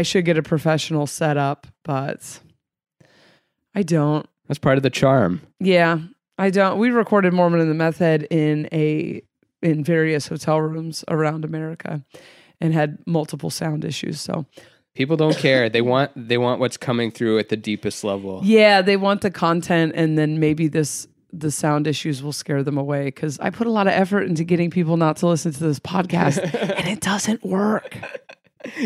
I should get a professional setup, but I don't. That's part of the charm. Yeah, I don't. We recorded Mormon and the Meth Head in a in various hotel rooms around America, and had multiple sound issues. So People don't care. They want they want what's coming through at the deepest level. yeah, they want the content, and then maybe this the sound issues will scare them away because I put a lot of effort into getting people not to listen to this podcast, and it doesn't work.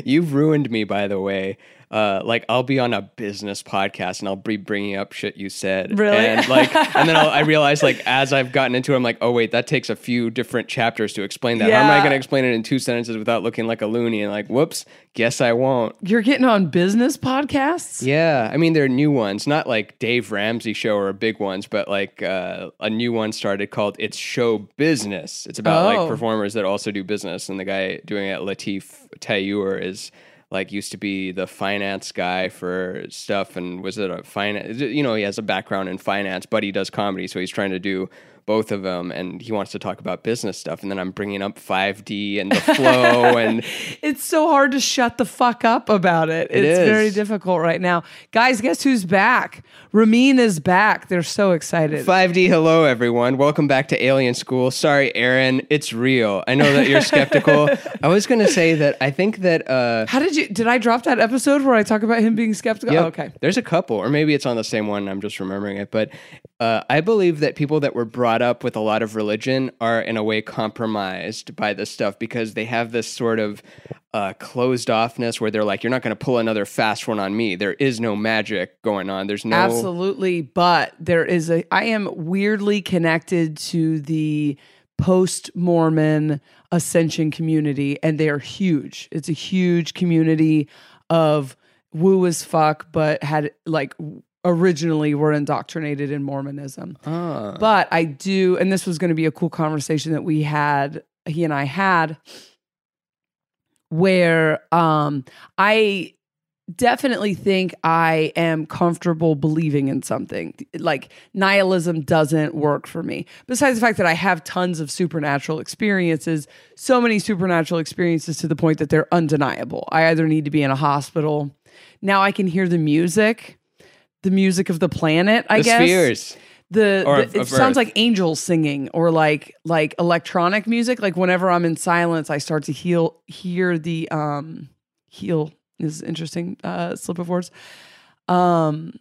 You've ruined me, by the way. Uh, like I'll be on a business podcast and I'll be bringing up shit you said. Really? And like, and then I'll, I realize like as I've gotten into it, I'm like, oh wait, that takes a few different chapters to explain that. How am I going to explain it in two sentences without looking like a loony? And like, whoops, guess I won't. You're getting on business podcasts. Yeah, I mean they're new ones, not like Dave Ramsey show or big ones, but like uh, a new one started called "It's Show Business." It's about Oh. like performers that also do business, and the guy doing it, Latif Tayour, is like used to be the finance guy for stuff, and was it a finance? You know, he has a background in finance, but he does comedy, so he's trying to do both of them, and he wants to talk about business stuff. And then I'm bringing up 5D and the flow, and It's so hard to shut the fuck up about it. It it's is. very difficult right now. Guys, guess who's back? Ramin is back. They're so excited. 5D, hello everyone. Welcome back to Alien School. Sorry, Aaron, it's real. I know that you're skeptical. I was going to say that I think that. Uh, How did you did I drop that episode where I talk about him being skeptical? yep, Oh, okay. There's a couple, or maybe it's on the same one. I'm just remembering it. But uh, I believe that people that were brought up with a lot of religion are, in a way, compromised by this stuff because they have this sort of uh, closed offness where they're like, you're not going to pull another fast one on me. There is no magic going on. There's no. Absolutely, but there is a I am weirdly connected to the post Mormon ascension community and they are huge. It's a huge community of woo as fuck but had like originally were indoctrinated in Mormonism. Ah. But I do, and this was going to be a cool conversation that we had, he and I had, where um, I definitely think I am comfortable believing in something. Like nihilism doesn't work for me. Besides the fact that I have tons of supernatural experiences, so many supernatural experiences to the point that they're undeniable. I either need to be in a hospital. Now I can hear the music, the music of the planet, I the guess spheres. The, the- of- it of sounds Earth. like angels singing or like like electronic music like whenever i'm in silence i start to heal hear the um heal is interesting uh slip of words um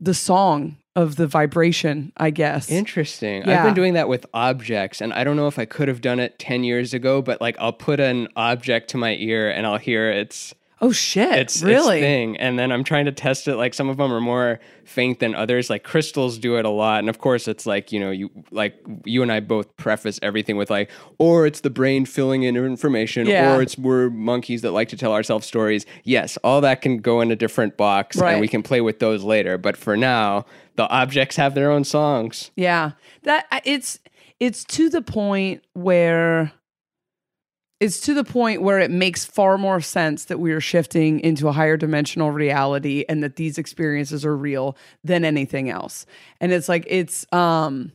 the song of the vibration i guess Interesting. I've been doing that with objects, and I don't know if I could have done it 10 years ago, but like I'll put an object to my ear and I'll hear its oh shit its, really its thing. And then I'm trying to test it. Like some of them are more faint than others. Like crystals do it a lot. And of course, it's like, you know, you like you and I both preface everything with like, or it's the brain filling in information, Yeah. or it's we're monkeys that like to tell ourselves stories. Yes, all that can go in a different box Right. and we can play with those later. But for now, the objects have their own songs. Yeah. That it's it's to the point where it's to the point where it makes far more sense that we are shifting into a higher dimensional reality and that these experiences are real than anything else. And it's like it's um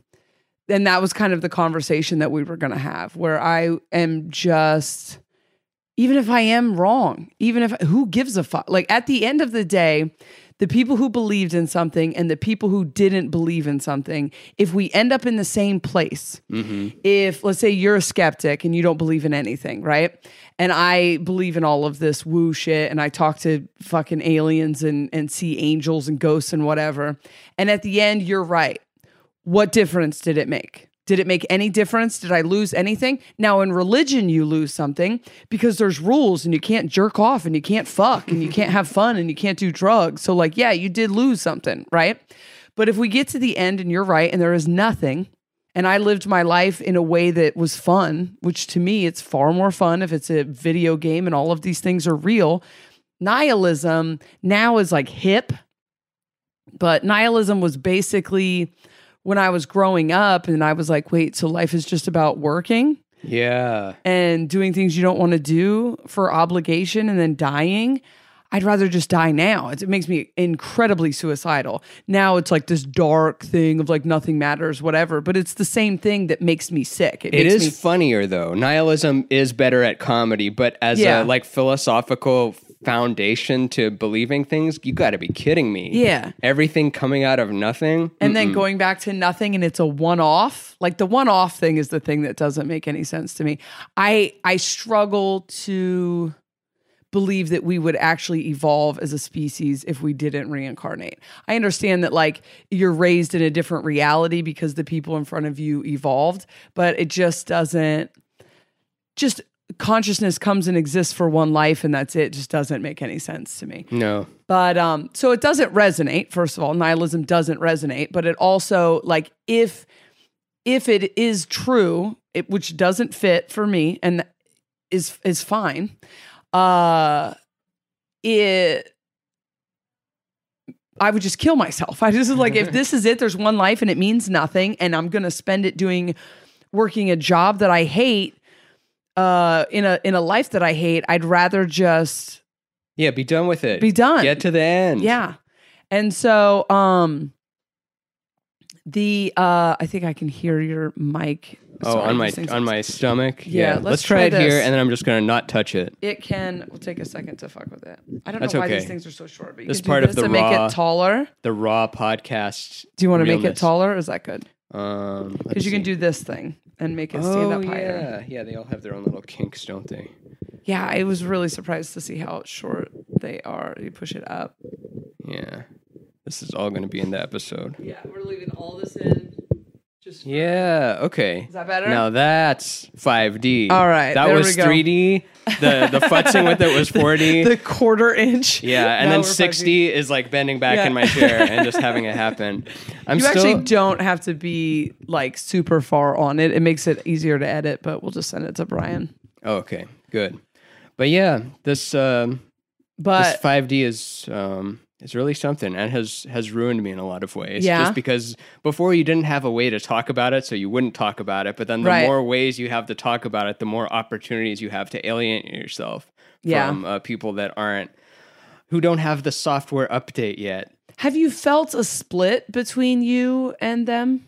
and that was kind of the conversation that we were going to have where I am just even if I am wrong, even if who gives a fuck? Like at the end of the day, the people who believed in something and the people who didn't believe in something, if we end up in the same place, mm-hmm. if let's say you're a skeptic and you don't believe in anything, right? And I believe in all of this woo shit and I talk to fucking aliens and and see angels and ghosts and whatever. And at the end you're right. What difference did it make? Did it make any difference? Did I lose anything? Now, in religion, you lose something because there's rules and you can't jerk off and you can't fuck and you can't have fun and you can't do drugs. So, like, yeah, you did lose something, right? But if we get to the end and you're right and there is nothing, and I lived my life in a way that was fun, which to me, it's far more fun if it's a video game and all of these things are real. Nihilism now is like hip, but nihilism was basically when I was growing up and I was like, wait, so life is just about working Yeah. and doing things you don't want to do for obligation and then dying. I'd rather just die now. It, it makes me incredibly suicidal. Now it's like this dark thing of like nothing matters, whatever. But it's the same thing that makes me sick. It makes is me funnier though. Nihilism is better at comedy, but as Yeah. a like philosophical foundation to believing things, you got to be kidding me. Yeah. Everything coming out of nothing. And then going back to nothing and it's a one off. Like the one off thing is the thing that doesn't make any sense to me. I I struggle to believe that we would actually evolve as a species if we didn't reincarnate. I understand that like you're raised in a different reality because the people in front of you evolved, but it just doesn't just consciousness comes and exists for one life and that's it. it just doesn't make any sense to me. no. But um, so it doesn't resonate. First of all, nihilism doesn't resonate. But it also like if if it is true, it, which doesn't fit for me and is is fine. Uh, it. I would just kill myself. I just like if this is it. There's one life and it means nothing, and I'm gonna spend it doing working a job that I hate. Uh, in a in a life that I hate, I'd rather just Yeah, be done with it. be done. Get to the end. Yeah. And so um the uh I think I can hear your mic. Oh, Sorry, on my these things- on my stomach. Yeah, let's, let's try, try it here, this. and then I'm just gonna not touch it. It can we'll take a second to fuck with it. I don't That's know why okay. these things are so short, but you This can do part of this the to make raw it taller. The raw podcast. Do you want to make it realness. taller? Is that good? Um, Because you can do this thing and make it stand Oh up higher. yeah, yeah. They all have their own little kinks, don't they? Yeah, I was really surprised to see how short they are. You push it up. Yeah. This is all gonna be in the episode. Yeah, we're leaving all this in. Just Yeah. Okay. Is that better? Now that's 5D. All right, That there was we go. 3D. The the futzing with it was 4D. the quarter inch. yeah, and Now then we're 60 is like bending back Yeah. in my chair and just having it happen. I'm You still actually don't have to be like super far on it. It makes it easier to edit, but we'll just send it to Brian. Oh, okay, good. But yeah, this um, But this 5D is um, is really something and has has ruined me in a lot of ways. Yeah. Just because before you didn't have a way to talk about it, so you wouldn't talk about it. But then the Right. more ways you have to talk about it, the more opportunities you have to alienate yourself Yeah. from uh, people that aren't who don't have the software update yet. have you felt a split between you and them?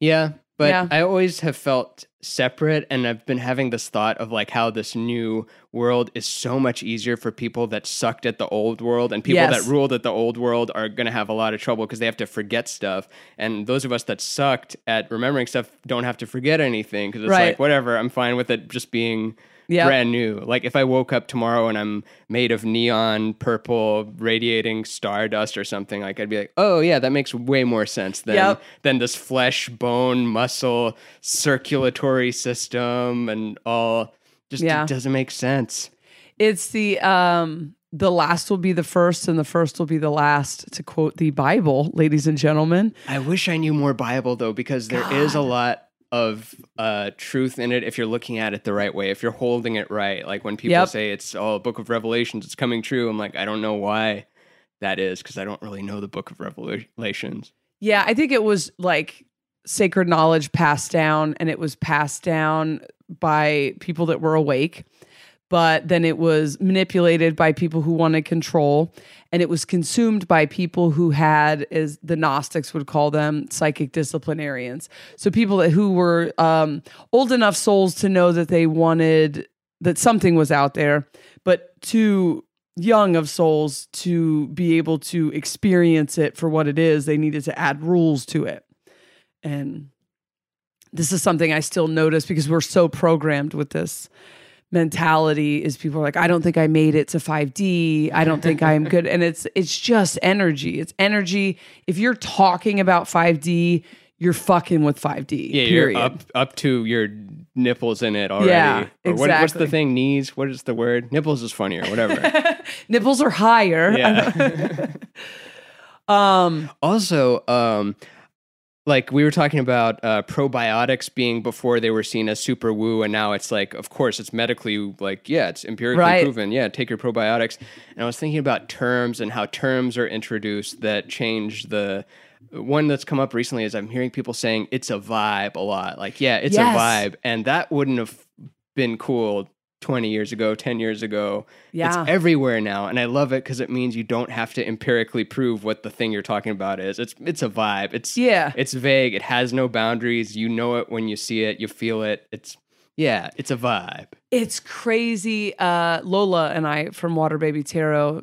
Yeah, but Yeah. I always have felt separate, and I've been having this thought of like how this new world is so much easier for people that sucked at the old world, and people Yes. that ruled at the old world are going to have a lot of trouble because they have to forget stuff. And those of us that sucked at remembering stuff don't have to forget anything because it's Right. like whatever, I'm fine with it just being. Yep. Brand new. Like if I woke up tomorrow and I'm made of neon purple radiating stardust or something, like I'd be like, oh yeah, that makes way more sense than Yep. than this flesh, bone, muscle, circulatory system and all. Just Yeah. it doesn't make sense. It's the um the last will be the first and the first will be the last to quote the Bible, ladies and gentlemen. I wish I knew more Bible though, because there is a lot of uh, truth in it if you're looking at it the right way, if you're holding it right. Like when people Yep. say it's oh, Book of Revelations, it's coming true. I'm like, I don't know why that is because I don't really know the Book of Revelations. Yeah, I think it was like sacred knowledge passed down and it was passed down by people that were awake, but then it was manipulated by people who wanted control and it was consumed by people who had as the Gnostics would call them psychic disciplinarians. So people that who were um, old enough souls to know that they wanted that something was out there, but too young of souls to be able to experience it for what it is, they needed to add rules to it. And this is something I still notice because we're so programmed with this mentality is people are like I don't think I made it to 5D. I don't think I'm good and it's it's just energy. It's energy. If you're talking about 5D, you're fucking with 5D. Yeah, period. you're up up to your nipples in it already. Yeah, Or what, what's the thing? Knees? What is the word? Nipples is funnier. Whatever. Nipples are higher. yeah. Um Also, um, like we were talking about uh, probiotics being before they were seen as super woo, and now it's like, of course, it's medically like, yeah, it's empirically Right. proven. Yeah, take your probiotics. And I was thinking about terms and how terms are introduced that change the. One that's come up recently is I'm hearing people saying it's a vibe a lot. Like, yeah, it's Yes. a vibe, and that wouldn't have been cool 20 years ago, 10 years ago. Yeah. It's everywhere now and I love it cuz it means you don't have to empirically prove what the thing you're talking about is. It's it's a vibe. It's Yeah. It's vague. It has no boundaries. You know it when you see it, you feel it. It's Yeah, it's a vibe. It's crazy. Uh, Lola and I from Water Baby Tarot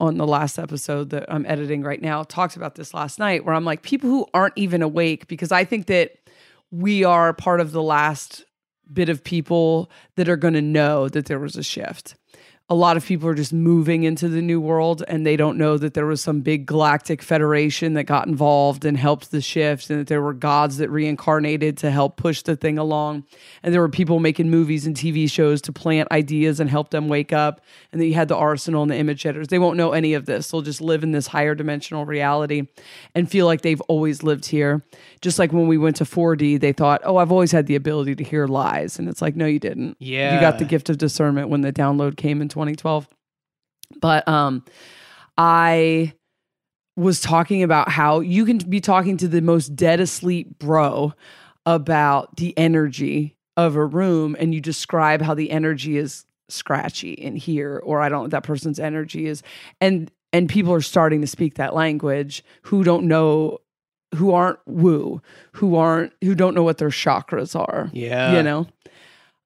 on the last episode that I'm editing right now talked about this last night where I'm like, people who aren't even awake, because I think that we are part of the last bit of people that are going to know that there was a shift a lot of people are just moving into the new world and they don't know that there was some big galactic federation that got involved and helped the shift and that there were gods that reincarnated to help push the thing along. And there were people making movies and TV shows to plant ideas and help them wake up. And then you had the arsenal and the image setters they won't know any of this. They'll just live in this higher dimensional reality and feel like they've always lived here. Just like when we went to 4D they thought oh I've always had the ability to hear lies. And it's like no you didn't. Yeah. you got the gift of discernment when the download came in 2012 but um i was talking about how you can be talking to the most dead asleep bro about the energy of a room and you describe how the energy is scratchy in here or i don't that person's energy is and and people are starting to speak that language who don't know who aren't woo who aren't who don't know what their chakras are Yeah. you know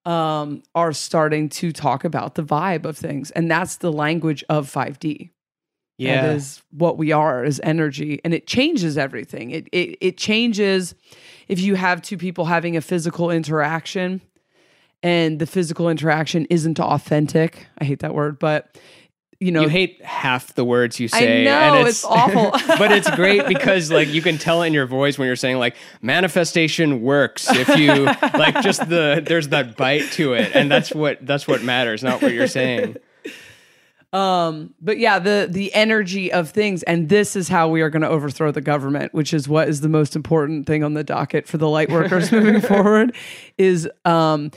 um are starting to talk about the vibe of things. And that's the language of 5d Yeah. that is what we are is energy. And it changes everything. It, it it changes if you have two people having a physical interaction and the physical interaction isn't authentic. I hate that word but you know you hate half the words you I say. know, and it's awful. but it's great because like you can tell in your voice when you're saying like manifestation works if you like just the there's that bite to it, and that's what that's what matters, not what you're saying. Um, but yeah, the the energy of things, and this is how we are going to overthrow the government, which is what is the most important thing on the docket for the light workers moving forward, is um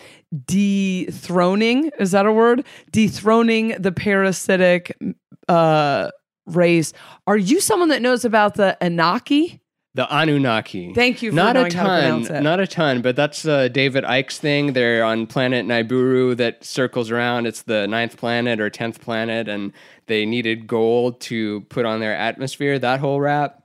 dethroning. Is that a word? Dethroning the parasitic uh race. Are you someone that knows about the Anaki? The Anunnaki. Thank you for not a knowing how to pronounce ton, not a ton, but that's uh, David Icke's thing. They're on planet Nibiru that circles around. It's the ninth planet or tenth planet, and they needed gold to put on their atmosphere. That whole rap.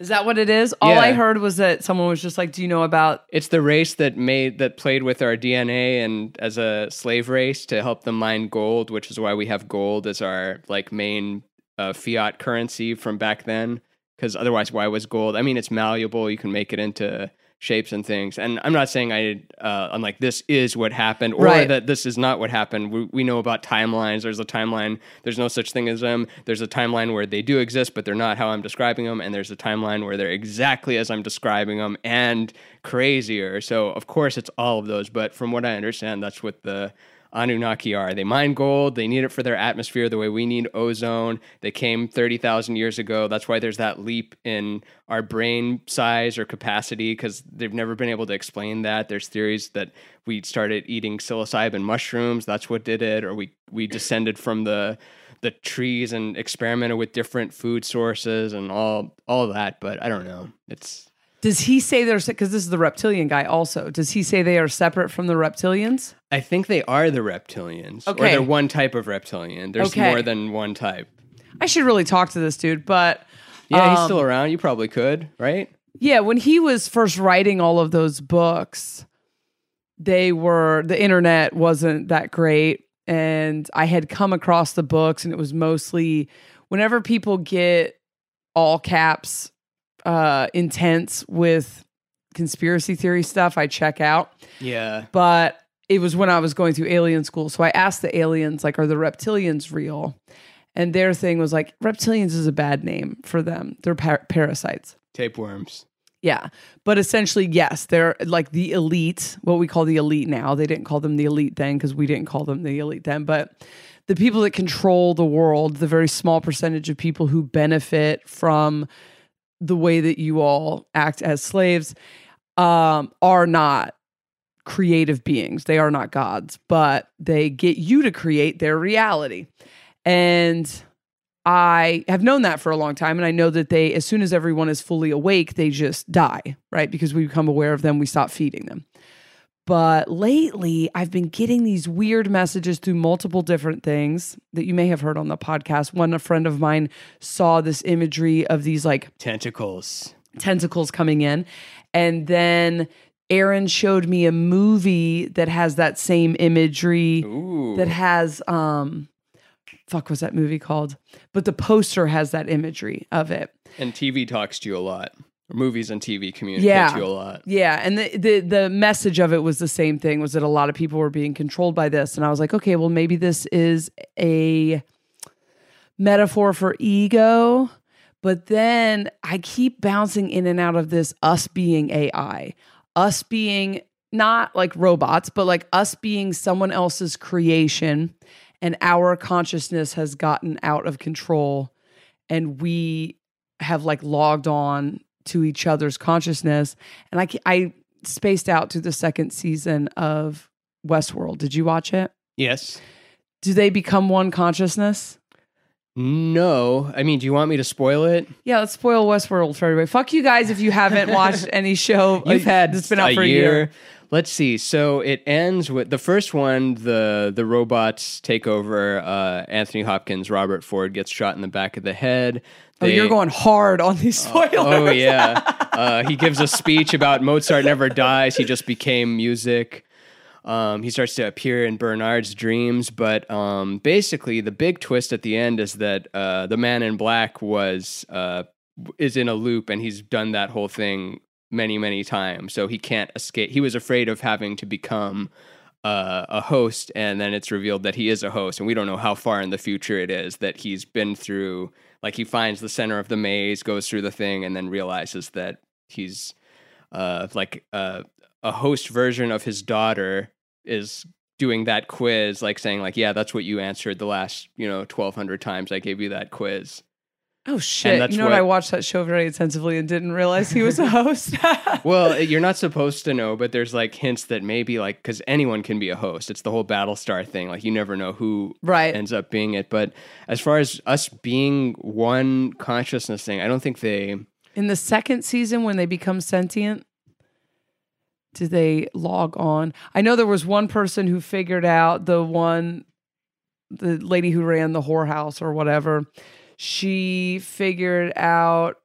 Is that what it is? All I heard was that someone was just like, "Do you know about It's the race that made that played with our DNA and as a slave race to help them mine gold, which is why we have gold as our like main uh, fiat currency from back then. Because otherwise, why was gold? I mean, it's malleable. You can make it into shapes and things. And I'm not saying I, uh, I'm like this is what happened or Right. that this is not what happened. We, we know about timelines. There's a timeline. There's no such thing as them. There's a timeline where they do exist, but they're not how I'm describing them. And there's a timeline where they're exactly as I'm describing them and crazier. So of course it's all of those. But from what I understand, that's what the Anunnaki are. They mine gold. They need it for their atmosphere the way we need ozone. They came 30,000 years ago. That's why there's that leap in our brain size or capacity because they've never been able to explain that. There's theories that we started eating psilocybin mushrooms. That's what did it. Or we, we descended from the the trees and experimented with different food sources and all all that. But I don't know. It's Does he say they're because this is the reptilian guy also? Does he say they are separate from the reptilians? I think they are the reptilians. Or Okay. they're one type of reptilian. There's Okay. more than one type. I should really talk to this dude, but Yeah, he's um, still around. You probably could, right? yeah, when he was first writing all of those books, they were the internet wasn't that great, and I had come across the books, and it was mostly whenever people get all caps uh intense with conspiracy theory stuff, I check out. Yeah. but it was when I was going through alien school. So I asked the aliens, like, are the reptilians real? And their thing was like, reptilians is a bad name for them. They're par- parasites. Tapeworms. Yeah. But essentially, yes, they're like the elite, what we call the elite now. They didn't call them the elite then because we didn't call them the elite then. But the people that control the world, the very small percentage of people who benefit from the way that you all act as slaves, um, are not creative beings. They are not gods, but they get you to create their reality. And I have known that for a long time. And I know that they, as soon as everyone is fully awake, they just die, right? Because we become aware of them, we stop feeding them. But lately, I've been getting these weird messages through multiple different things that you may have heard on the podcast. One, a friend of mine saw this imagery of these like Tentacles. tentacles coming in. And then Aaron showed me a movie that has that same imagery Ooh. that has um fuck was that movie called? But the poster has that imagery of it. and TV talks to you a lot. Movies and TV communicate Yeah. to you a lot. Yeah, and the, the the message of it was the same thing was that a lot of people were being controlled by this and I was like, okay, well maybe this is a metaphor for ego, but then I keep bouncing in and out of this us being AI, us being not like robots, but like us being someone else's creation and our consciousness has gotten out of control and we have like logged on to each other's consciousness and I I spaced out to the second season of Westworld. Did you watch it? Yes. Do they become one consciousness? No. I mean, do you want me to spoil it? Yeah, let's spoil Westworld for everybody. Fuck you guys if you haven't watched any show. You've had it's been out for a year. year. Let's see. So it ends with the first one. The the robots take over. Uh, Anthony Hopkins, Robert Ford gets shot in the back of the head. Oh, you're going hard on these spoilers. Oh yeah. Uh, he gives a speech about Mozart never dies. He just became music. Um, he starts to appear in Bernard's dreams, but um, basically the big twist at the end is that uh, the man in black was uh, is in a loop, and he's done that whole thing many, many times. So he can't escape. He was afraid of having to become uh, a host, and then it's revealed that he is a host, and we don't know how far in the future it is that he's been through. Like he finds the center of the maze, goes through the thing, and then realizes that he's uh, like uh, a host version of his daughter is doing that quiz, like saying like, "Yeah, that's what you answered the last you know twelve hundred times I gave you that quiz." Oh shit! that's You know what? what- I watched that show very intensively and didn't realize he was a host. Well, you're not supposed to know, but there's like hints that maybe like because anyone can be a host. It's the whole Battlestar thing. Like you never know who right. ends up being it. But as far as us being one consciousness thing, I don't think they. In the second season, when they become sentient, do they log on? I know there was one person who figured out the one, the lady who ran the whorehouse or whatever. She figured out.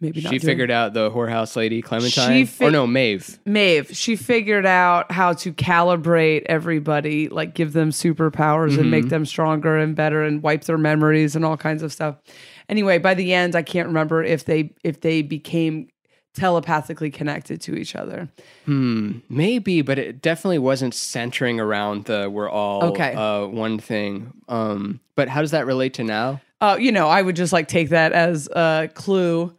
Maybe not She figured out the whorehouse lady Clementine, fi- or no Maeve. Maeve, she figured out how to calibrate everybody, like give them superpowers and make Mhm. them stronger and better and wipe their memories and all kinds of stuff. Anyway, by the end, I can't remember if they if they became telepathically connected to each other. Hmm, maybe, but it definitely wasn't centering around the we're all Okay. uh, one thing. Um, but how does that relate to now? Uh, you know, I would just like take that as a clue.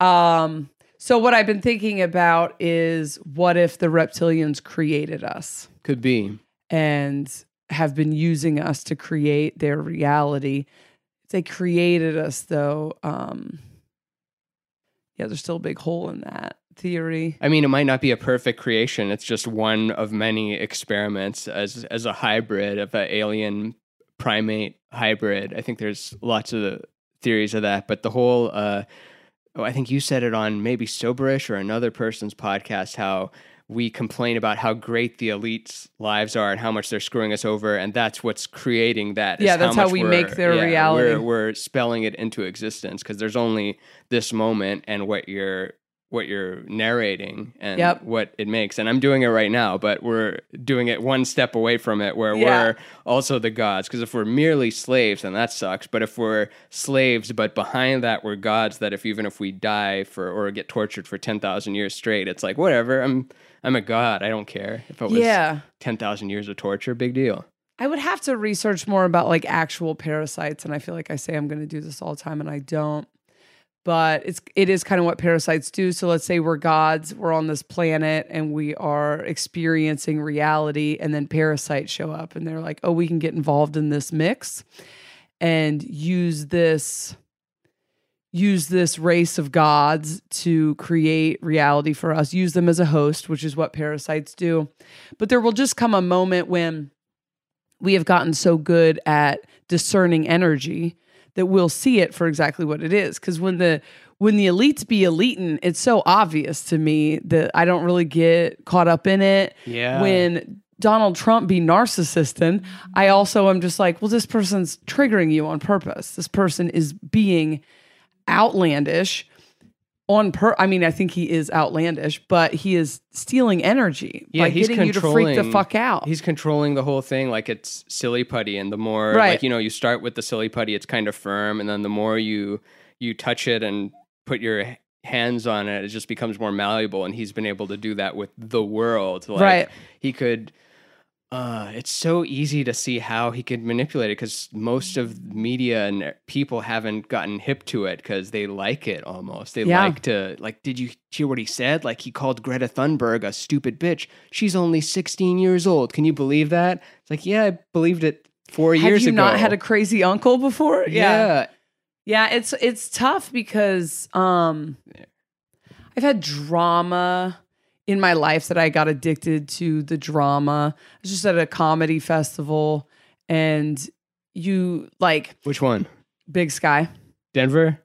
Um, so what I've been thinking about is what if the reptilians created us? Could be. and have been using us to create their reality. They created us, though, um, yeah, there's still a big hole in that theory. I mean, it might not be a perfect creation. It's just one of many experiments as as a hybrid of an alien primate hybrid. I think there's lots of theories of that, but the whole uh, oh, I think you said it on maybe Soberish or another person's podcast how we complain about how great the elites' lives are and how much they're screwing us over, and that's what's creating that. Yeah, that's how much we make their yeah, reality. We're, we're spelling it into existence because there's only this moment and what you're what you're narrating and Yep. what it makes. And I'm doing it right now, but we're doing it one step away from it where Yeah. we're also the gods. Because if we're merely slaves, then that sucks. But if we're slaves, but behind that we're gods, that if even if we die for or get tortured for ten thousand years straight, it's like whatever. I'm I'm a god. I don't care if it was Yeah. ten thousand years of torture. Big deal. I would have to research more about like actual parasites, and I feel like I say I'm going to do this all the time, and I don't. But it's it is kind of what parasites do. So let's say we're gods, we're on this planet, and we are experiencing reality, and then parasites show up, and they're like, "Oh, we can get involved in this mix, and use this." Use this race of gods to create reality for us use them as a host which is what parasites do. But there will just come a moment when we have gotten so good at discerning energy that we'll see it for exactly what it is. Because when the when the elites be eliting it's so obvious to me that i don't really get caught up in it. Yeah. when donald trump be narcissistic i also am just like well this person's triggering you on purpose. This person is being outlandish on per I mean, I think he is outlandish, but he is stealing energy Yeah, by he's getting you to freak the fuck out. He's controlling the whole thing like it's silly putty, and the more Right. like you know, you start with the silly putty, it's kind of firm, and then the more you you touch it and put your hands on it, it just becomes more malleable. And he's been able to do that with the world. Like, Right. He could. Uh, it's so easy to see how he could manipulate it because most of media and people haven't gotten hip to it because they like it almost. They Yeah. like to like. Did you hear what he said? Like he called Greta Thunberg a stupid bitch. She's only 16 years old. Can you believe that? It's like, yeah, I believed it four Have years you ago. Have not had a crazy uncle before? yeah. Yeah, it's it's tough because um I've had drama in my life that I got addicted to the drama. I was just at a comedy festival and you like Which one? Big Sky, Denver?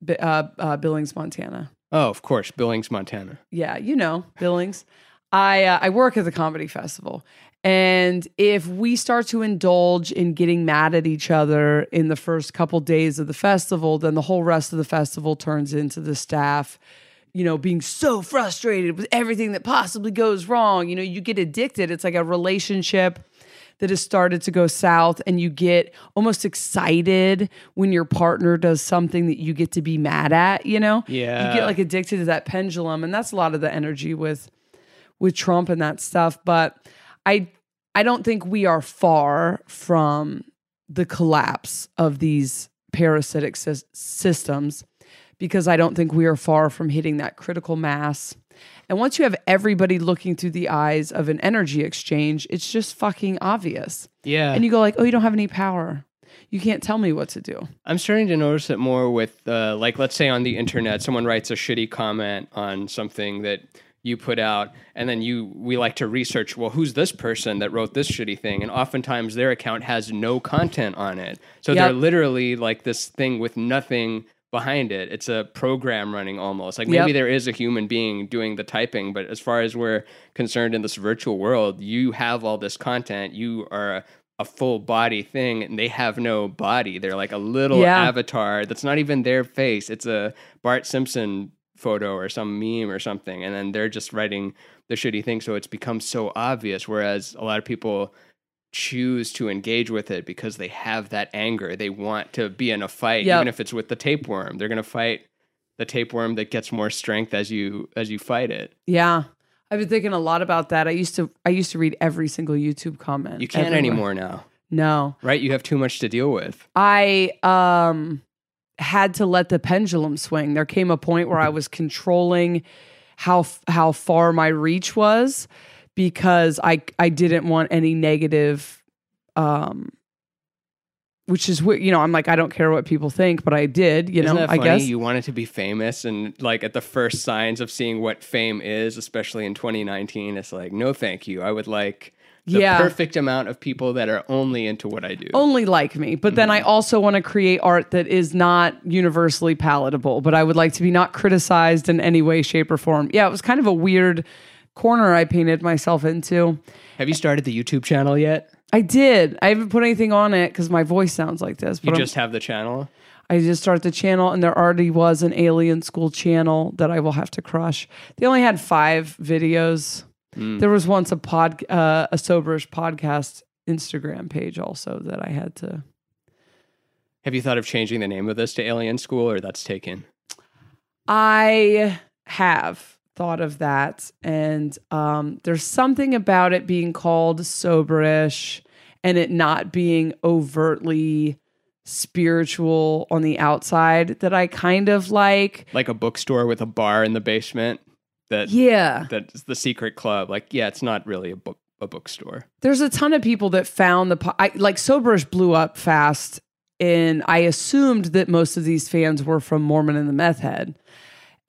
Bi- uh, uh, Billings, Montana. Oh, of course, Billings, Montana. Yeah, you know, Billings. I uh, I work at the comedy festival. And if we start to indulge in getting mad at each other in the first couple days of the festival, then the whole rest of the festival turns into the staff, you know, being so frustrated with everything that possibly goes wrong. You know, you get addicted. It's like a relationship that has started to go south and you get almost excited when your partner does something that you get to be mad at, you know? Yeah. You get like addicted to that pendulum and that's a lot of the energy with with Trump and that stuff, but I I don't think we are far from the collapse of these parasitic sys- systems because I don't think we are far from hitting that critical mass. And once you have everybody looking through the eyes of an energy exchange, it's just fucking obvious. Yeah. And you go like, "Oh, you don't have any power. You can't tell me what to do." I'm starting to notice it more with, uh, like, let's say on the internet, someone writes a shitty comment on something that you put out, and then you we like to research. Well, who's this person that wrote this shitty thing? And oftentimes their account has no content on it, so Yep. they're literally like this thing with nothing behind it. It's a program running almost. Like maybe Yep. there is a human being doing the typing, but as far as we're concerned in this virtual world, you have all this content. You are a, a full body thing, and they have no body. They're like a little Yeah. avatar that's not even their face. It's a Bart Simpson photo or some meme or something, and then they're just writing the shitty thing. So it's become so obvious. Whereas a lot of people choose to engage with it because they have that anger. They want to be in a fight, Yep. even if it's with the tapeworm. They're gonna fight the tapeworm that gets more strength as you as you fight it. Yeah. I've been thinking a lot about that. I used to I used to read every single YouTube comment. You can't everywhere. anymore now, No. right? You have too much to deal with. I um had to let the pendulum swing. There came a point where I was controlling how how far my reach was because I I didn't want any negative um which is weird, you know, I'm like I don't care what people think, but I did, you Isn't know, I guess. You wanted to be famous, and like at the first signs of seeing what fame is, especially in 2019, it's like, no, thank you. I would like the Yeah. perfect amount of people that are only into what I do. only like me. But then I Mm-hmm. also want to create art that is not universally palatable, but I would like to be not criticized in any way, shape, or form. Yeah, it was kind of a weird corner I painted myself into. Have you started the YouTube channel yet? I did. I haven't put anything on it because my voice sounds like this. You But I'm- just have the channel. I just started the channel, and there already was an alien school channel that I will have to crush. They only had five videos. Mm. There was once a pod, uh, a soberish podcast Instagram page also that I had to. Have you thought of changing the name of this to Alien School, or that's taken? I have thought of that, and um, there's something about it being called soberish and it not being overtly spiritual on the outside that I kind of like. Like a bookstore with a bar in the basement. That Yeah. that's the secret club. Like, yeah, it's not really a book a bookstore. There's a ton of people that found the po- I, like Soberish blew up fast, and I assumed that most of these fans were from Mormon and the Meth Head,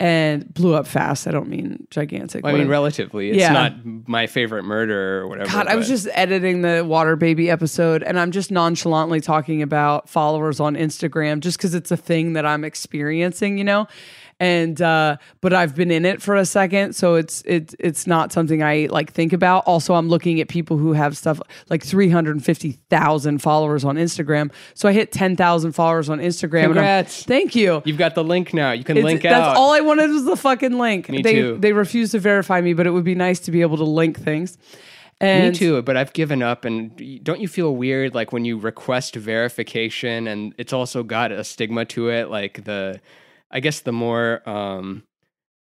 and blew up fast. I don't mean gigantic. Well, I mean, relatively, it's Yeah. not my favorite murder or whatever. God, I was just editing the Water Baby episode, and I'm just nonchalantly talking about followers on Instagram, just because it's a thing that I'm experiencing, you know. And uh but I've been in it for a second so it's it's it's not something I like think about also I'm looking at people who have stuff like 350,000 followers on Instagram so I hit 10,000 followers on Instagram and Congrats. thank you You've got the link now. You can It's- link that's out. That's all I wanted was the fucking link Me they too. they refused to verify me but it would be nice to be able to link things and Me too, but I've given up. And don't you feel weird, like when you request verification, and it's also got a stigma to it, like the, I guess the more, um,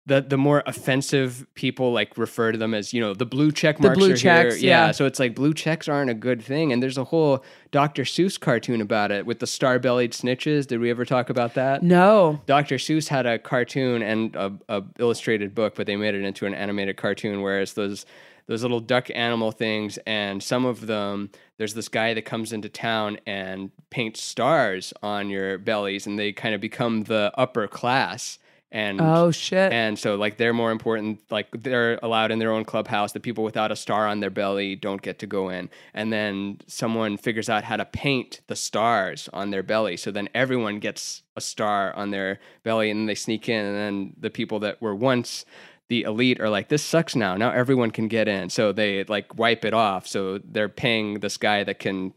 the the more offensive people like refer to them as you know the blue check marks The blue are checks, here. yeah. so it's like blue checks aren't a good thing and there's a whole Dr. Seuss cartoon about it with the star-bellied Sneetches did we ever talk about that no Dr. Seuss had a cartoon and a, a illustrated book, but they made it into an animated cartoon. Whereas those those little duck animal things, and some of them, there's this guy that comes into town and paints stars on your bellies, and they kind of become the upper class. And oh shit and so like they're more important like they're allowed in their own clubhouse the people without a star on their belly don't get to go in and then someone figures out how to paint the stars on their belly so then everyone gets a star on their belly and they sneak in and then the people that were once the elite are like this sucks now. Now everyone can get in. So they like wipe it off. So they're paying this guy that can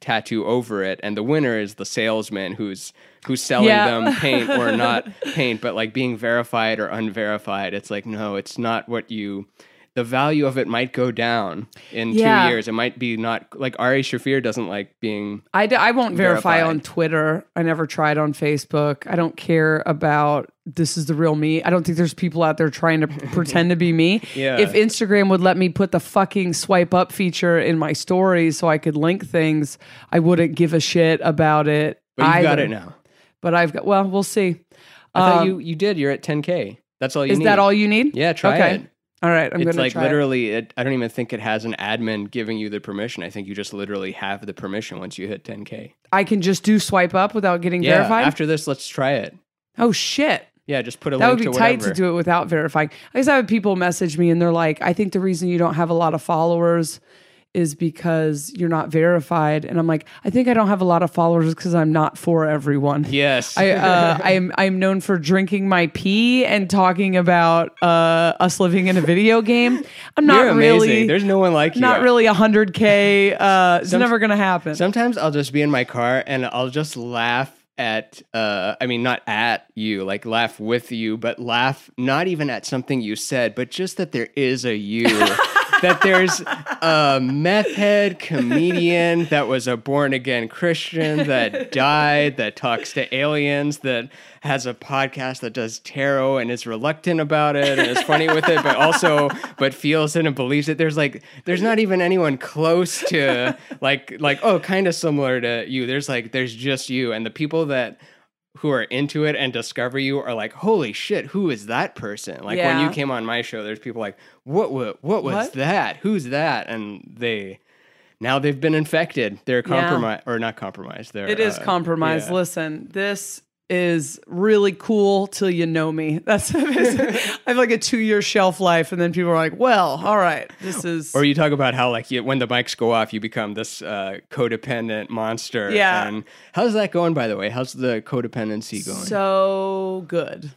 tattoo over it. And the winner is the salesman who's who's selling Yeah. them paint or not paint but like being verified or unverified. It's like no it's not what you the value of it might go down in Yeah. two years it might be not like ari shaffir doesn't like being I, d- I won't verify Verified. on Twitter. I never tried on Facebook. I don't care about this is the real me. I don't think there's people out there trying to pretend to be me. Yeah. If Instagram would let me put the fucking swipe up feature in my stories so I could link things, I wouldn't give a shit about it. but you've got it now But I've got, well, we'll see. i thought Um, you you did you're at 10k that's all you Is need that all you need? yeah try Okay. it All right. I'm it's going to like try. it. literally it, i don't even think it has an admin giving you the permission i think you just literally have the permission once you hit 10k I can just do swipe up without getting yeah verified. after this let's try it oh, shit. yeah just put a That would be to tight to do it without verifying. I guess I have people message me and they're like, I think the reason you don't have a lot of followers is because you're not verified. And I'm like, I think I don't have a lot of followers because I'm not for everyone. yes I uh, I'm I'm known for drinking my pee and talking about uh, us living in a video game. I'm not really there's no one like you not really a hundred k. Uh, it's Some- never gonna happen. Sometimes I'll just be in my car and I'll just laugh at uh I mean not at you, like laugh with you, but laugh not even at something you said, but just that there is a you. that there's a meth head comedian that was a born again Christian that died, that talks to aliens, that has a podcast that does tarot and is reluctant about it and is funny with it, but also but feels it and believes it. There's like there's not even anyone close to like like oh kind of similar to you. There's like there's just you and the people that who are into it and discover you are like, holy shit, who is that person? Like when you came on my show, there's people like, what what what was What? that? Who's that? And they now they've been infected. They're Yeah. compromised or not compromised. They're It is uh, compromise. yeah. Listen, this is really cool till you know me. That's I have like a two year shelf life, and then people are like, "Well, all right, this is." Or you talk about how like you, when the mics go off, you become this uh, codependent monster. Yeah. And how's that going, by the way? How's the codependency going? so good.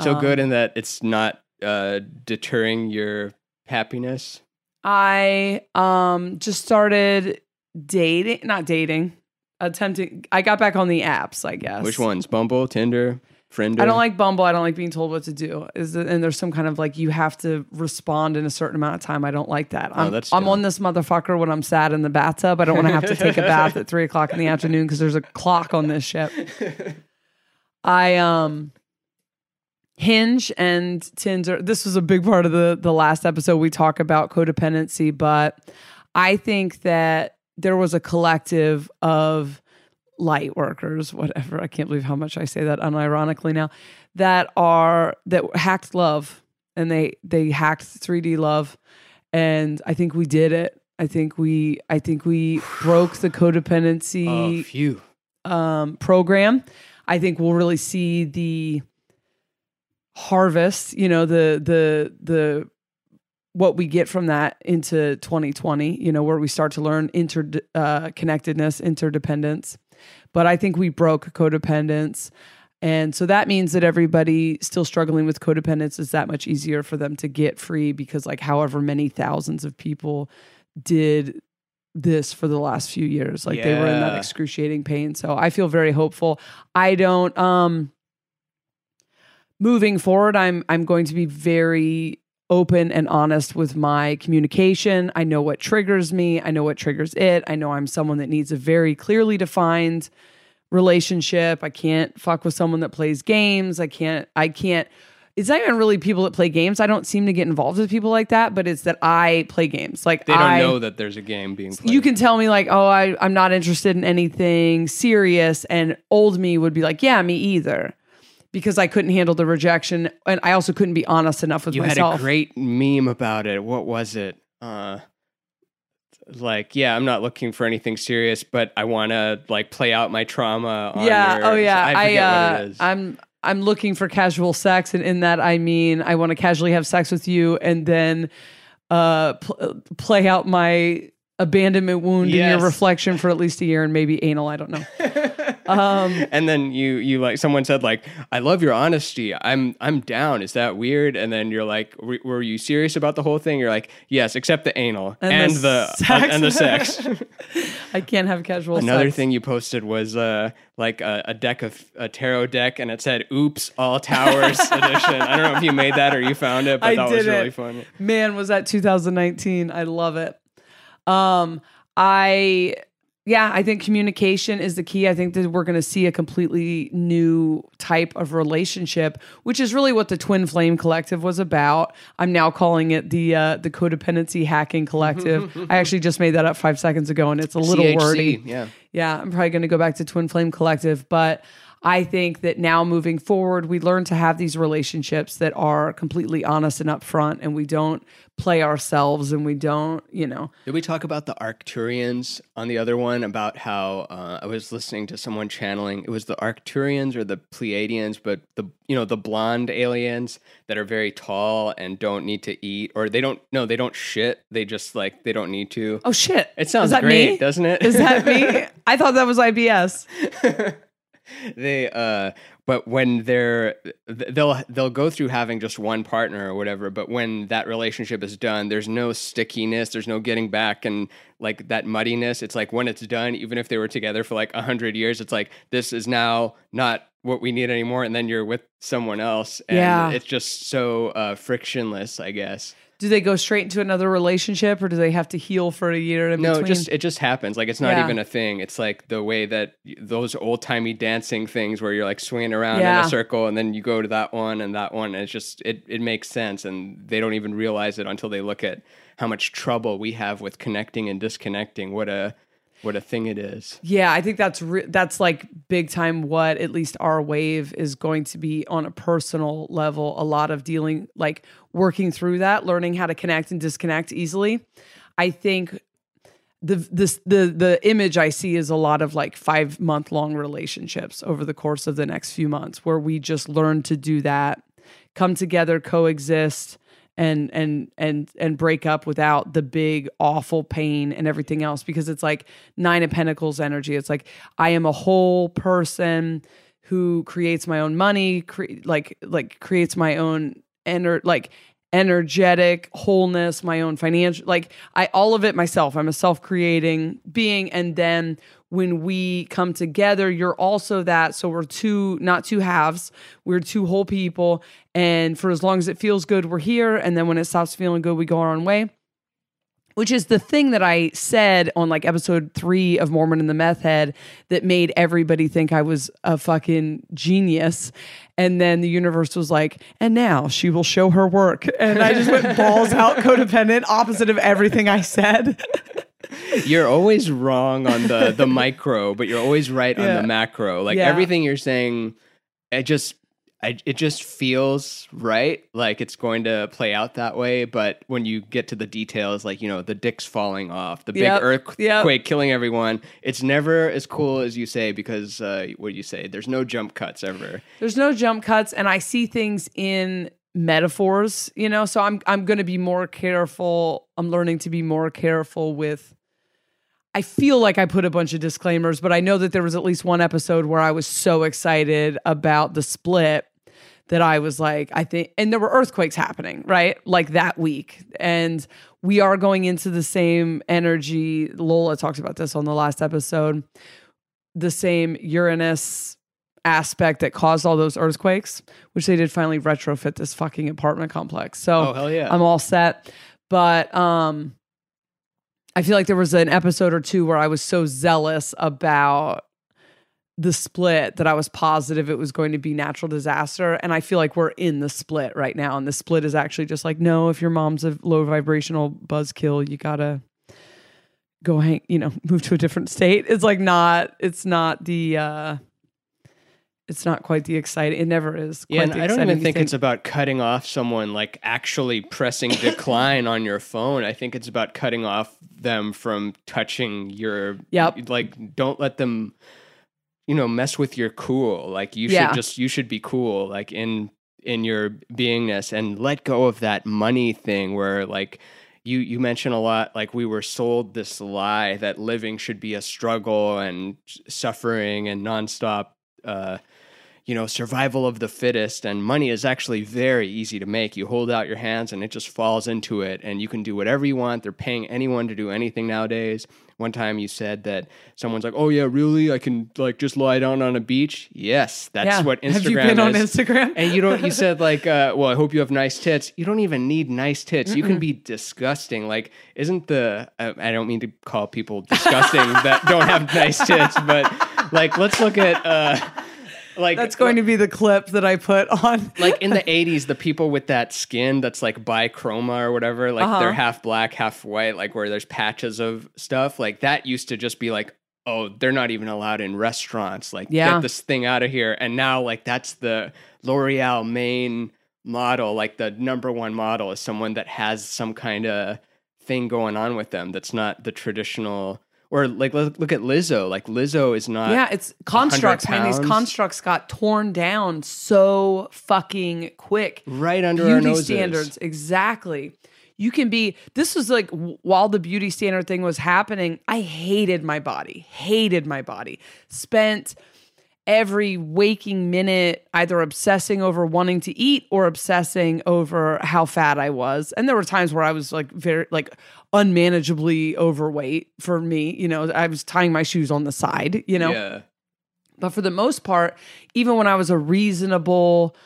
So Um, good in that it's not uh, deterring your happiness. I um just started dating, not dating, attempting. I got back on the apps, I guess. Which ones? Bumble, Tinder, Friender? I don't like Bumble. I don't like being told what to do. Is it, and there's some kind of like you have to respond in a certain amount of time. I don't like that. I'm, Oh, that's I'm dumb. on this motherfucker when I'm sad in the bathtub. I don't want to have to take a bath at three o'clock in the afternoon because there's a clock on this ship. I um Hinge and Tinder. This was a big part of the the last episode. We talk about codependency, but I think that there was a collective of light workers, whatever. I can't believe how much I say that unironically now. That are that hacked love, and they they hacked 3D love, and I think we did it. I think we I think we broke the codependency Oh, um, program. I think we'll really see the harvest. You know the the the what we get from that into 2020. You know where we start to learn inter uh, connectedness, interdependence. But I think we broke codependence. And so that means that everybody still struggling with codependence is that much easier for them to get free because, like, however many thousands of people did this for the last few years, like they were in that excruciating pain. So I feel very hopeful. I don't, um, moving forward, I'm, I'm going to be very open and honest with my communication. I know what triggers me. I know what triggers it. I know I'm someone that needs a very clearly defined relationship. I can't fuck with someone that plays games. I can't I can't it's not even really people that play games. I don't seem to get involved with people like that, but it's that I play games. Like They don't I, know that there's a game being played. you can tell me like, oh, I, I'm not interested in anything serious. And old me would be like, yeah, me either. Because I couldn't handle the rejection. And I also couldn't be honest enough with you myself. had a great meme about it. What was it? Uh, like, yeah, I'm not looking for anything serious, but I want to like play out my trauma. On yeah. your- oh yeah. I I, forget uh, what it is. I'm I'm looking for casual sex, and in that I mean I want to casually have sex with you, and then uh pl- play out my abandonment wound in your reflection for at least a year, and maybe anal. I don't know. um, and then you you like someone said like I love your honesty. I'm I'm down. Is that weird? And then you're like, were, you serious about the whole thing? You're like, yes, except the anal And and, the the, sex. and the sex. I can't have casual. Another sex. thing you posted was uh like a, a deck of a tarot deck, and it said "Oops, All Towers Edition." I don't know if you made that or you found it, but I that was really it. funny. Man, was that 2019? I love it. Um, I yeah, I think communication is the key. I think that we're going to see a completely new type of relationship, which is really what the Twin Flame Collective was about. I'm now calling it the uh, the Codependency Hacking Collective. I actually just made that up five seconds ago, and it's a little CHC, wordy. yeah. Yeah, I'm probably going to go back to Twin Flame Collective, but I think that now moving forward, we learn to have these relationships that are completely honest and upfront, and we don't play ourselves, and we don't, you know, Did we talk about the Arcturians on the other one? About how uh, I was listening to someone channeling. It was the Arcturians or the Pleiadians, but the you know the blonde aliens that are very tall and don't need to eat, or they don't no they don't shit. They just like they don't need to. oh shit, It sounds Is that great, me? doesn't it? Is that me? I thought that was IBS. they uh but when they're they'll they'll go through having just one partner or whatever but when that relationship is done there's no stickiness there's no getting back and like that muddiness it's like when it's done even if they were together for like a hundred years it's like this is now not what we need anymore and then you're with someone else and Yeah. it's just so uh frictionless i guess Do they go straight into another relationship, or do they have to heal for a year in no, between? it just it just happens. Like it's not Yeah. even a thing. It's like the way that those old timey dancing things where you're like swinging around in a circle, and then you go to that one and that one, and it's just it it makes sense, and they don't even realize it until they look at how much trouble we have with connecting and disconnecting. What a what a thing it is. Yeah, I think that's re- that's like big time what at least our wave is going to be on a personal level. A lot of dealing, like working through that, learning how to connect and disconnect easily. I think the this the the image I see is a lot of like five month long relationships over the course of the next few months, where we just learn to do that, come together, coexist, and and and and break up without the big awful pain and everything else because it's like nine of pentacles energy it's like i am a whole person who creates my own money cre- like like creates my own ener- like energetic wholeness my own financial like i all of it myself. I'm a self-creating being. And then when we come together you're also that. So we're two not two halves. We're two whole people. And for as long as it feels good we're here. And then when it stops feeling good we go our own way which is the thing that I said on like episode three of Mormon and the Meth Head that made everybody think I was a fucking genius. And then the universe was like, and now she will show her work. And I just went balls out codependent, opposite of everything I said. You're always wrong on the the micro, but you're always right on the macro. Like Yeah. everything you're saying, it just I, it just feels right, like it's going to play out that way. But when you get to the details, like you know, the dick's falling off, the big Yep. earthquake Yep. killing everyone, it's never as cool as you say because uh, what do you say? There's no jump cuts ever. There's no jump cuts, and I see things in metaphors, you know. So I'm I'm gonna be more careful. I'm learning to be more careful with I feel like I put a bunch of disclaimers, but I know that there was at least one episode where I was so excited about the split that I was like, I think, and there were earthquakes happening, right? Like that week. And we are going into the same energy. Lola talked about this on the last episode. The same Uranus aspect that caused all those earthquakes, which they did finally retrofit this fucking apartment complex. So Oh hell yeah! I'm all set. But um I feel like there was an episode or two where I was so zealous about the split that I was positive it was going to be natural disaster. And I feel like we're in the split right now. And the split is actually just like, no, if your mom's a low vibrational buzzkill, you gotta go hang, you know, move to a different state. It's like not, it's not the uh it's not quite the exciting. It never is. Yeah, I don't even think thing. it's about cutting off someone like actually pressing decline on your phone. I think it's about cutting off them from touching your Yep. like don't let them you know mess with your cool. Like you Yeah. should just you should be cool like in in your beingness and let go of that money thing where like you you mention a lot like we were sold this lie that living should be a struggle and suffering and nonstop uh you know, survival of the fittest, and money is actually very easy to make. You hold out your hands and it just falls into it, and you can do whatever you want. They're paying anyone to do anything nowadays. One time you said that someone's like, "Oh yeah, really? I can like just lie down on a beach." Yes, that's yeah. what Instagram Have you been on. Instagram? And you don't. You said like, uh, "Well, I hope you have nice tits." You don't even need nice tits. You can be disgusting. Like, isn't the? Uh, I don't mean to call people disgusting that don't have nice tits, but like, let's look at. uh like That's going to be the clip that I put on. like in the 80s the people with that skin that's like bichroma or whatever like Uh-huh. they're half black half white like where there's patches of stuff like that used to just be like oh they're not even allowed in restaurants like Yeah. get this thing out of here and now like that's the l'oreal main model like the number one model is someone that has some kind of thing going on with them that's not the traditional or like look, look at lizzo like lizzo is not yeah, it's constructs, man. These constructs got torn down so fucking quick. right under our Beauty noses standards, exactly. You can be. This was like while the beauty standard thing was happening. I hated my body. Hated my body. Spent every waking minute either obsessing over wanting to eat or obsessing over how fat I was. And there were times where I was like very like unmanageably overweight for me, you know, I was tying my shoes on the side, you know. yeah But for the most part, even when I was a reasonable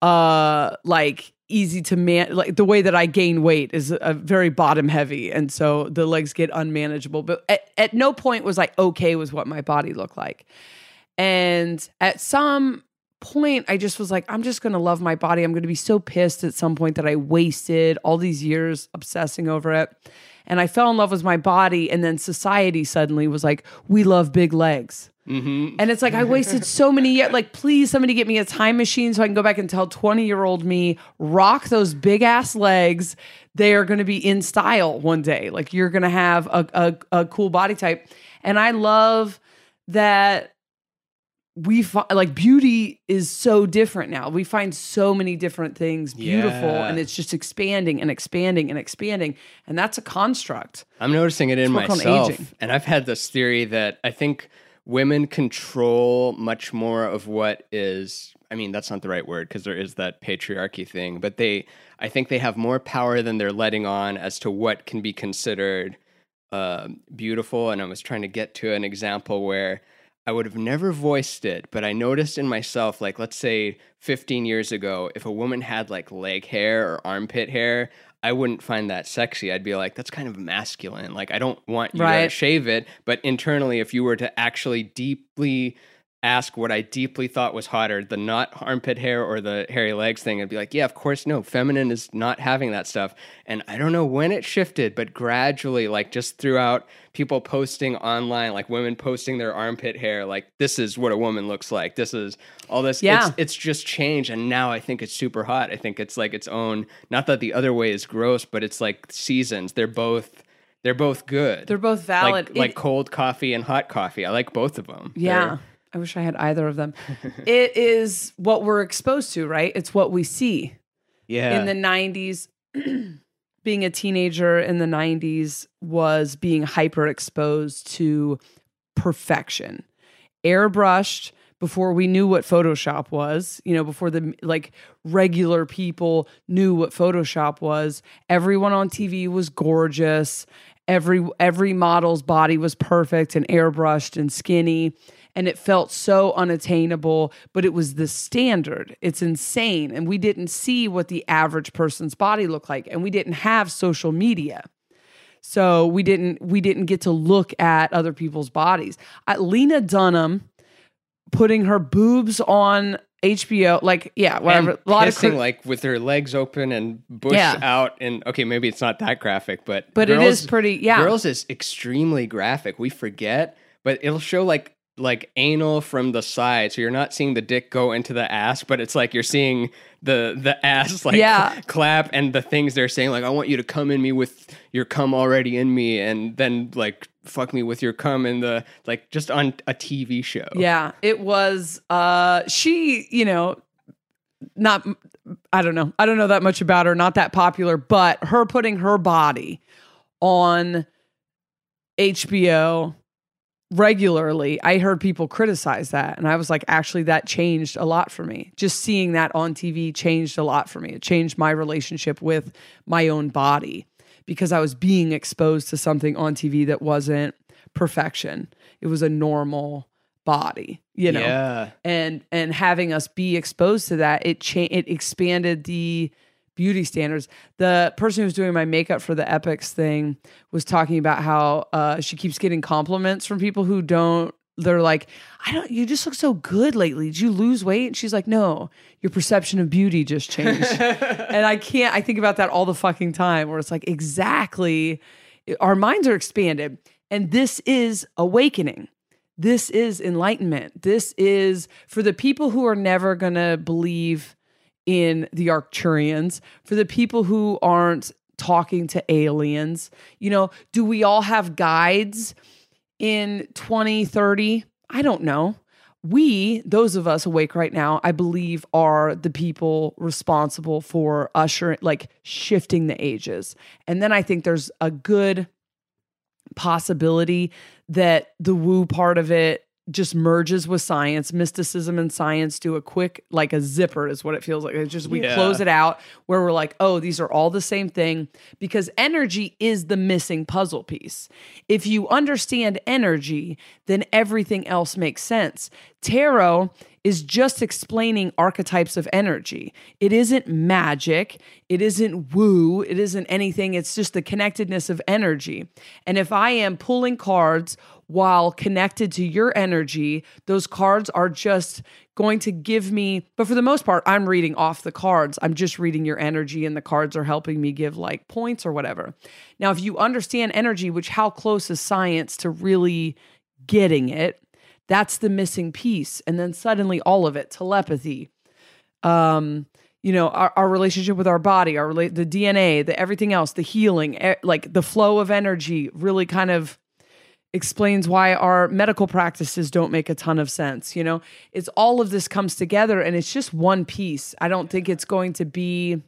uh like easy to man like the way that I gain weight is a very bottom heavy and so the legs get unmanageable but at, at no point was I okay with what my body looked like and at some point I just was like I'm just going to love my body I'm going to be so pissed at some point that I wasted all these years obsessing over it and I fell in love with my body and then society suddenly was like we love big legs mm-hmm. and it's like I wasted so many years. Like, please, somebody get me a time machine so I can go back and tell 20 year old me, rock those big ass legs. They are going to be in style one day. Like, you're going to have a, a, a cool body type. And I love that we find like beauty is so different now. We find so many different things beautiful Yeah. and it's just expanding and expanding and expanding. And that's a construct. I'm noticing it in myself. aging. And I've had this theory that I think women control much more of what is I mean, that's not the right word because there is that patriarchy thing, but they I think they have more power than they're letting on as to what can be considered um beautiful. And I was trying to get to an example where I would have never voiced it, but I noticed in myself, like, let's say 15 years ago, if a woman had like leg hair or armpit hair, I wouldn't find that sexy. I'd be like, that's kind of masculine. Like, I don't want you to shave it. But internally, if you were to actually deeply ask what I deeply thought was hotter, the not armpit hair or the hairy legs thing, I'd be like, yeah, of course, no, feminine is not having that stuff. And I don't know when it shifted, but gradually, like just throughout people posting online, like women posting their armpit hair, like this is what a woman looks like. This is all this. Yeah. It's, it's just changed. And now I think it's super hot. I think it's like its own, not that the other way is gross, but it's like seasons. They're both. They're both good. They're both valid. Like, like cold coffee and hot coffee. I like both of them. Yeah. I wish I had either of them. it is what we're exposed to, right? It's what we see. yeah. In the 90s, being a teenager in the 90s was being hyper exposed to perfection. Airbrushed before we knew what Photoshop was, you know, before the like regular people knew what Photoshop was. Everyone on TV was gorgeous. Every every model's body was perfect and airbrushed and skinny and it felt so unattainable, but it was the standard. It's insane. And we didn't see what the average person's body looked like, and we didn't have social media. So we didn't we didn't get to look at other people's bodies. Uh, Lena Dunham putting her boobs on HBO, like yeah, whatever. And a lot kissing, of cri- like with her legs open and bush Yeah. out, and okay, maybe it's not that graphic, but but it is pretty yeah. Girls is extremely graphic. We forget, but it'll show like like anal from the side, so you're not seeing the dick go into the ass, but it's like you're seeing the the ass like Yeah. clap and the things they're saying like I want you to come in me with your cum already in me, and then like fuck me with your cum in the like just on a TV show. Yeah, it was uh she, you know, not I don't know. I don't know that much about her, not that popular, but her putting her body on HBO regularly, I heard people criticize that and I was like actually that changed a lot for me. Just seeing that on TV changed a lot for me. It changed my relationship with my own body because I was being exposed to something on TV that wasn't perfection. It was a normal body, you know Yeah. and and having us be exposed to that it cha- it expanded the beauty standards. The person who was doing my makeup for the epics thing was talking about how uh, she keeps getting compliments from people who don't they're like i don't you just look so good lately. Did you lose weight? And she's like no your perception of beauty just changed. And i can't i think about that all the fucking time where it's like exactly our minds are expanded. And this is awakening. This is enlightenment. This is for the people who are never going to believe in the Arcturians, for the people who aren't talking to aliens. You know, do we all have guides in 2030? I don't know. We, those of us awake right now, I believe are the people responsible for ushering, like shifting the ages. And then I think there's a good possibility that the woo part of it just merges with science mysticism and science do a quick like a zipper is what it feels like it's just we Yeah. close it out where we're like oh these are all the same thing because energy is the missing puzzle piece if you understand energy then everything else makes sense tarot is just explaining archetypes of energy. It isn't magic. It isn't woo. It isn't anything. It's just the connectedness of energy. And if I am pulling cards while connected to your energy, those cards are just going to give me, but for the most part, I'm reading off the cards. I'm just reading your energy, and the cards are helping me give like points or whatever. Now, if you understand energy, which how close is science to really getting it? That's the missing piece. And then suddenly all of it, telepathy, um, you know, our, our relationship with our body, our the DNA, the everything else, the healing, like the flow of energy really kind of explains why our medical practices don't make a ton of sense. You know, it's all of this comes together and it's just one piece. I don't think it's going to be,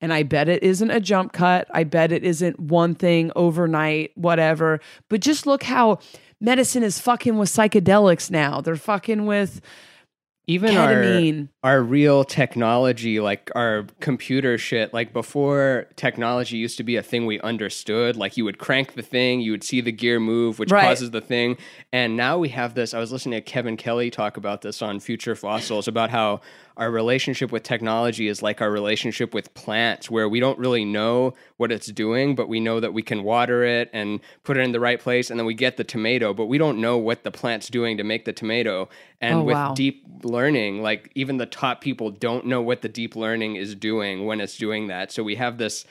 and I bet it isn't a jump cut. I bet it isn't one thing overnight, whatever. But just look how medicine is fucking with psychedelics now. They're fucking with even our our real technology like our computer shit like before technology used to be a thing we understood like you would crank the thing you would see the gear move which Right. causes the thing and now we have this i was listening to kevin kelly talk about this on future fossils about how our relationship with technology is like our relationship with plants where we don't really know what it's doing but we know that we can water it and put it in the right place and then we get the tomato but we don't know what the plant's doing to make the tomato and Oh, with wow. deep learning like even the top people don't know what the deep learning is doing when it's doing that so we have this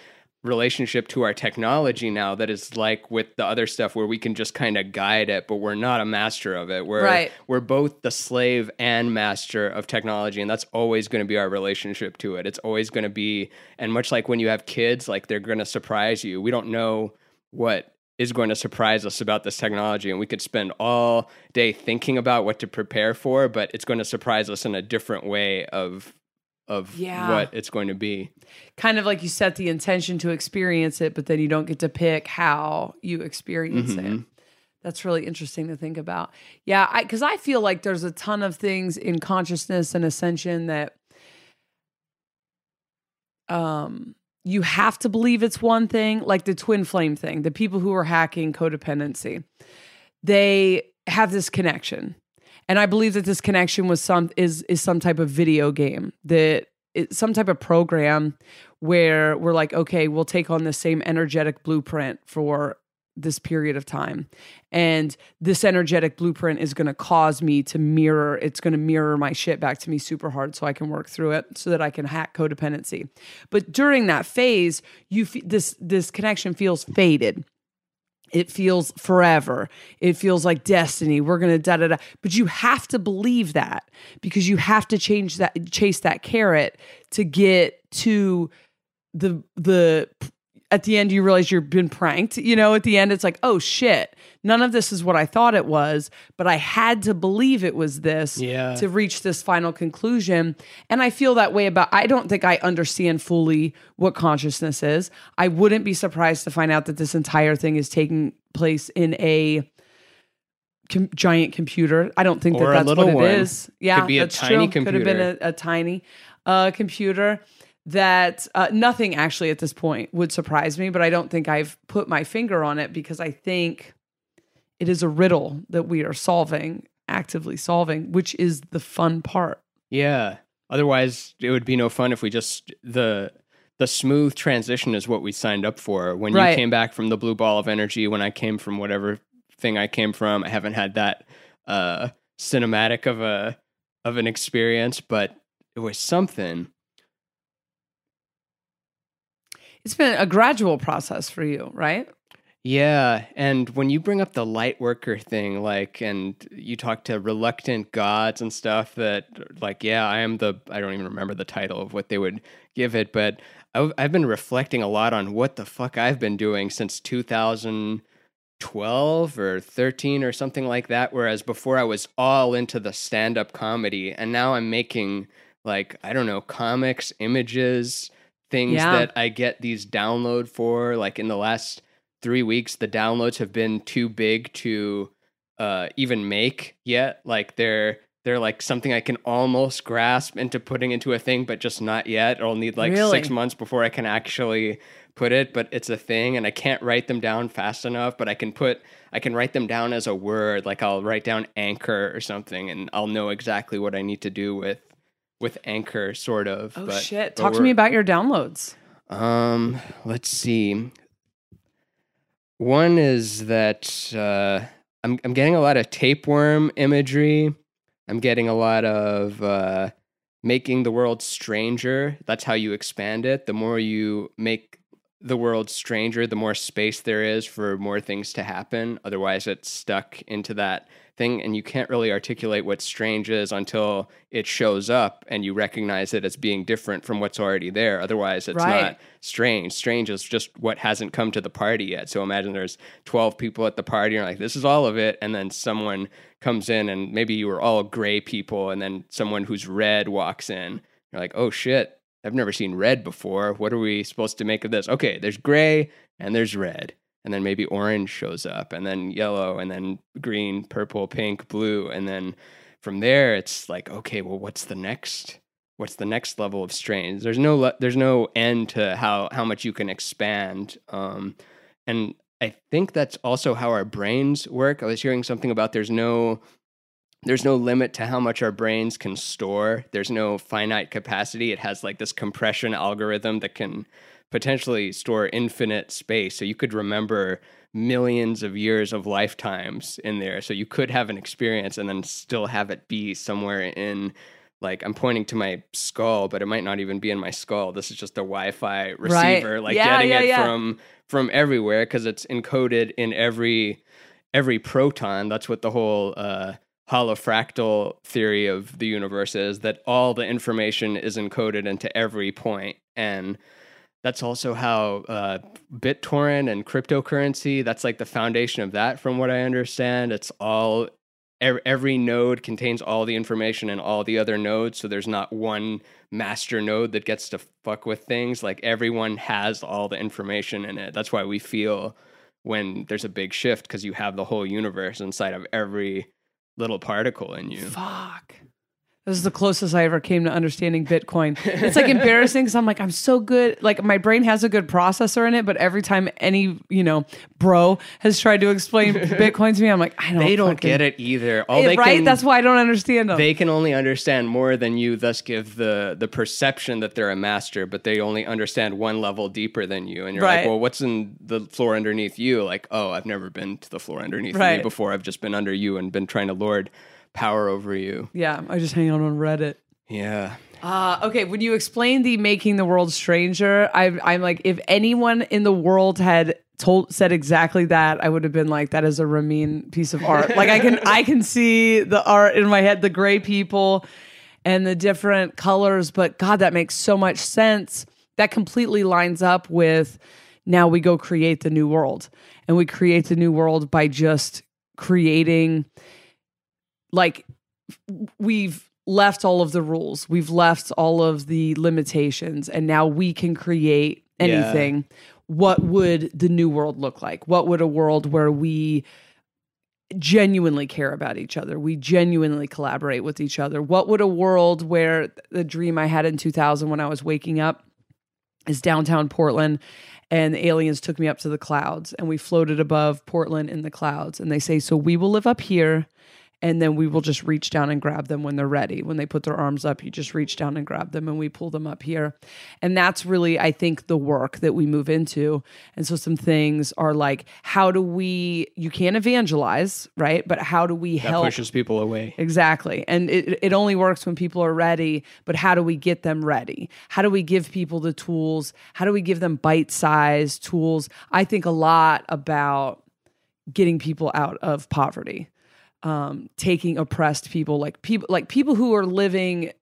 relationship to our technology now that is like with the other stuff where we can just kind of guide it but we're not a master of it. We're Right. we're both the slave and master of technology and that's always going to be our relationship to it. It's always going to be and much like when you have kids like they're going to surprise you. We don't know what is going to surprise us about this technology and we could spend all day thinking about what to prepare for but it's going to surprise us in a different way of of Yeah. what it's going to be. kind of like you set the intention to experience it, but then you don't get to pick how you experience it. Mhm. That's really interesting to think about. Yeah, I because I feel like there's a ton of things in consciousness and ascension that um you have to believe it's one thing, like the twin flame thing, the people who are hacking codependency. They have this connection. And I believe that this connection was some is is some type of video game that some type of program where we're like, okay, we'll take on the same energetic blueprint for this period of time. And this energetic blueprint is going to cause me to mirror, it's going to mirror my shit back to me super hard so I can work through it so that I can hack codependency. But during that phase, you f- this this connection feels faded. It feels forever. It feels like destiny. We're gonna da da da. But you have to believe that because you have to change that, chase that carrot to get to the the. At the end, you realize you've been pranked. You know, at the end, it's like, oh shit, none of this is what I thought it was, but I had to believe it was this Yeah. to reach this final conclusion. And I feel that way about, I don't think I understand fully what consciousness is. I wouldn't be surprised to find out that this entire thing is taking place in a com- giant computer. I don't think Or that that's what it one. is. Yeah, Could be a tiny true. Could have been a, a tiny uh, computer. That uh, nothing actually at this point would surprise me, but I don't think I've put my finger on it because I think it is a riddle that we are solving, actively solving, which is the fun part. Yeah. Otherwise, it would be no fun if we just the the smooth transition is what we signed up for. When Right. you came back from the blue ball of energy, when I came from whatever thing I came from, I haven't had that uh cinematic of a of an experience, but it was something. It's been a gradual process for you, right? Yeah, and when you bring up the light worker thing, like, and you talk to reluctant gods and stuff, that, like, yeah, I am the, I don't even remember the title of what they would give it, but I've, I've been reflecting a lot on what the fuck I've been doing since 2012 or 13 or something like that. Whereas before I was all into the stand up comedy, and now I'm making, like, I don't know, comics, images, things Yeah. that I get these download for, like, in the last three weeks the downloads have been too big to uh even make yet like they're they're like something i can almost grasp into putting into a thing but just not yet it'll need like Really? six months before i can actually put it but it's a thing and i can't write them down fast enough but i can put i can write them down as a word like i'll write down anchor or something and i'll know exactly what i need to do with with anchor sort of Oh but, shit! but Talk to me about your downloads. um, let's see. One is that uh, I'm I'm getting a lot of tapeworm imagery. I'm getting a lot of uh, making the world stranger. That's how you expand it. The more you make the world stranger, the more space there is for more things to happen. Otherwise, it's stuck into that thing, and you can't really articulate what strange is until it shows up and you recognize it as being different from what's already there. Otherwise, it's Right. not strange. Strange is just what hasn't come to the party yet. So imagine there's 12 people at the party and you're like, this is all of it. And then someone comes in and maybe you were all gray people and then someone who's red walks in. You're like, oh shit, I've never seen red before. What are we supposed to make of this? Okay, there's gray and there's red. And then maybe orange shows up and then yellow and then green, purple, pink, blue. And then from there, it's like, okay, well, what's the next? What's the next level of strains There's no le- there's no end to how how much you can expand. Um, and I think that's also how our brains work. I was hearing something about there's no there's no limit to how much our brains can store. There's no finite capacity. It has like this compression algorithm that can potentially store infinite space. So you could remember millions of years of lifetimes in there. So you could have an experience and then still have it be somewhere in like I'm pointing to my skull, but it might not even be in my skull. This is just a Wi-Fi receiver, like Yeah, getting yeah, it yeah. from from everywhere because it's encoded in every every proton. That's what the whole uh, holofractal theory of the universe is. That all the information is encoded into every point, and that's also how uh, BitTorrent and cryptocurrency. That's like the foundation of that, from what I understand. It's all every node contains all the information and all the other nodes. So there's not one master node that gets to fuck with things. Like everyone has all the information in it. That's why we feel when there's a big shift because you have the whole universe inside of every little particle in you. Fuck. This is the closest I ever came to understanding Bitcoin. It's like embarrassing because I'm like, I'm so good. Like, my brain has a good processor in it, but every time any, you know, bro has tried to explain Bitcoin to me, I'm like, I don't They don't fucking- get it either. All Eh, they right? can, That's why I don't understand them. they can only understand more than you, thus give the the perception that they're a master, but they only understand one level deeper than you. And you're Right. like, well, what's in the floor underneath you? Like, oh, I've never been to the floor underneath Right. me before. I've just been under you and been trying to lord power over you. yeah, I just hang out on Reddit. Yeah. Uh, okay, when you explain the making the world stranger, I'm, I'm like, if anyone in the world had told said exactly that, I would have been like, that is a Ramin piece of art. like I can I can see the art in my head, the gray people and the different colors. But God, that makes so much sense. That completely lines up with now we go create the new world, and we create the new world by just creating like we've left all of the rules. We've left all of the limitations and now we can create Yeah. anything. What would the new world look like? What would a world where we genuinely care about each other? We genuinely collaborate with each other. What would a world where the dream i had in 2000 when i was waking up is downtown Portland and the aliens took me up to the clouds and we floated above Portland in the clouds and they say so we will live up here and then we will just reach down and grab them when they're ready when they put their arms up you just reach down and grab them and we pull them up here and that's really i think the work that we move into and so some things are like how do we you can't evangelize right but how do we That help pushes people away. Exactly. And it, it only works when people are ready, but how do we get them ready? How do we give people the tools? How do we give them bite sized tools? I think a lot about getting people out of poverty, um, taking oppressed people, like people, like people who are living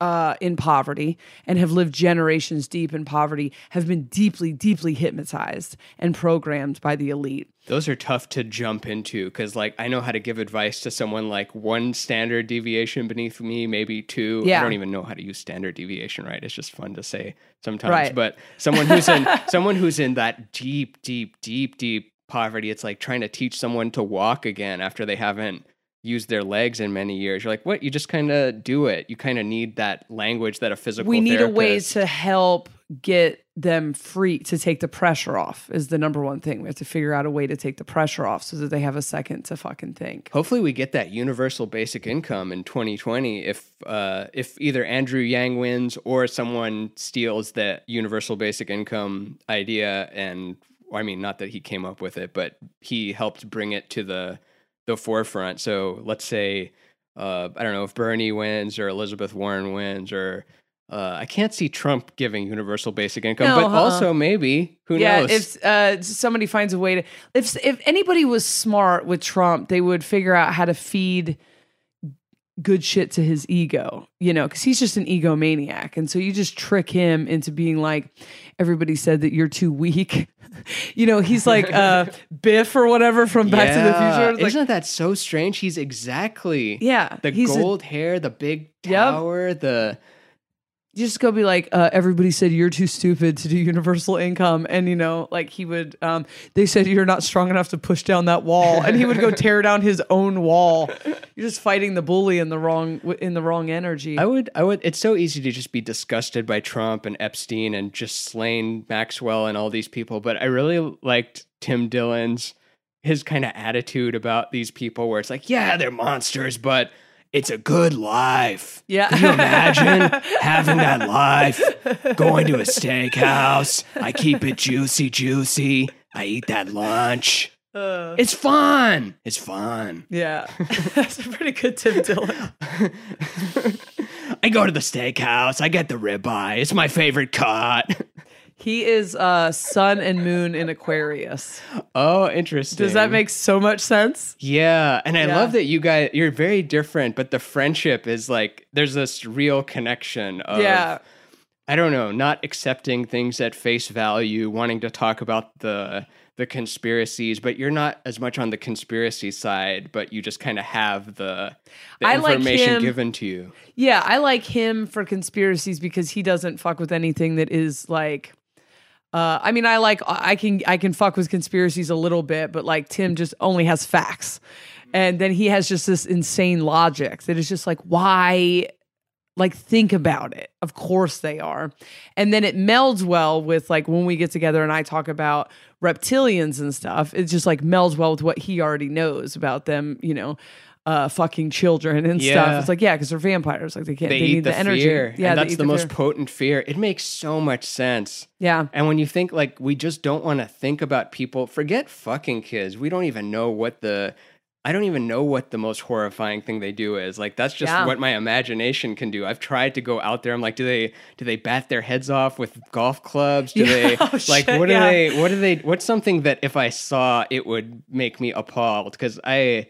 uh, in poverty and have lived generations deep in poverty have been deeply, deeply hypnotized and programmed by the elite. Those are tough to jump into because, like, I know how to give advice to someone like one standard deviation beneath me, maybe two. Yeah. I don't even know how to use standard deviation right. It's just fun to say sometimes. Right. But someone who's in someone who's in that deep, deep, deep, deep poverty, it's like trying to teach someone to walk again after they haven't used their legs in many years. You're like, what? You just kind of do it. You kind of need that language that a physical. we need a way to help get them free to take the pressure off is the number one thing we have to figure out a way to take the pressure off so that they have a second to fucking think Hopefully, we get that universal basic income in 2020. If uh, if either Andrew Yang wins or someone steals that universal basic income idea, and I mean, not that he came up with it, but he helped bring it to the the forefront. So let's say uh, I don't know if Bernie wins or Elizabeth Warren wins or. Uh, I can't see Trump giving universal basic income, No, but uh-uh. also maybe who yeah knows? if uh, somebody finds a way to if if anybody was smart with trump they would figure out how to feed good shit to his ego you know because he's just an egomaniac and so you just trick him into being like everybody said that you're too weak you know he's like uh biff or whatever from back to the future It's like, Isn't that so strange? He's exactly yeah the he's a- gold hair, the big Yep. tower, the you just go be like uh, everybody said you're too stupid to do universal income. And you know like he would um, they said you're not strong enough to push down that wall. And he would go tear down his own wall. You're just fighting the bully in the wrong in the wrong energy. I would I would it's so easy to just be disgusted by Trump and Epstein and Ghislaine Maxwell and all these people, but I really liked Tim Dillon's his kind of attitude about these people where it's like, yeah, they're monsters, but it's a good life. yeah Can you imagine having that life? Going to a steakhouse. I keep it juicy, juicy. I eat that lunch. Uh, It's fun. It's fun. yeah that's a pretty good tim dillon I go to the steakhouse. I get the ribeye. It's my favorite cut. He is uh sun and moon in aquarius Oh, interesting. does that make so much sense Yeah, and I Yeah. love that you guys you're very different, but the friendship is like there's this real connection of yeah I don't know, not accepting things at face value, wanting to talk about the the conspiracies, but you're not as much on the conspiracy side, but you just kind of have the, the like information him- given to you. Yeah, I like him for conspiracies because he doesn't fuck with anything that is like uh, I mean, I like I can I can fuck with conspiracies a little bit, but like Tim just only has facts, and then he has just this insane logic that is just like why, like think about it. Of course they are, and then it melds well with like when we get together and I talk about reptilians and stuff. It just like melds well with what he already knows about them. You know. Uh, fucking children and stuff. It's like yeah, because they're vampires. Like they can't. They, They, eat need the, the, energy. fear. Yeah, and that's eat the, most fear. potent fear. It makes so much sense. Yeah. And when you think like we just don't want to think about people, forget fucking kids. We don't even know what the I don't even know what the most horrifying thing they do is. Like that's just Yeah. what my imagination can do. I've tried to go out there. I'm like, do they do they bat their heads off with golf clubs? Do Yeah. they Oh, like shit, what do yeah. they what do they what's something that if I saw it would make me appalled? Because I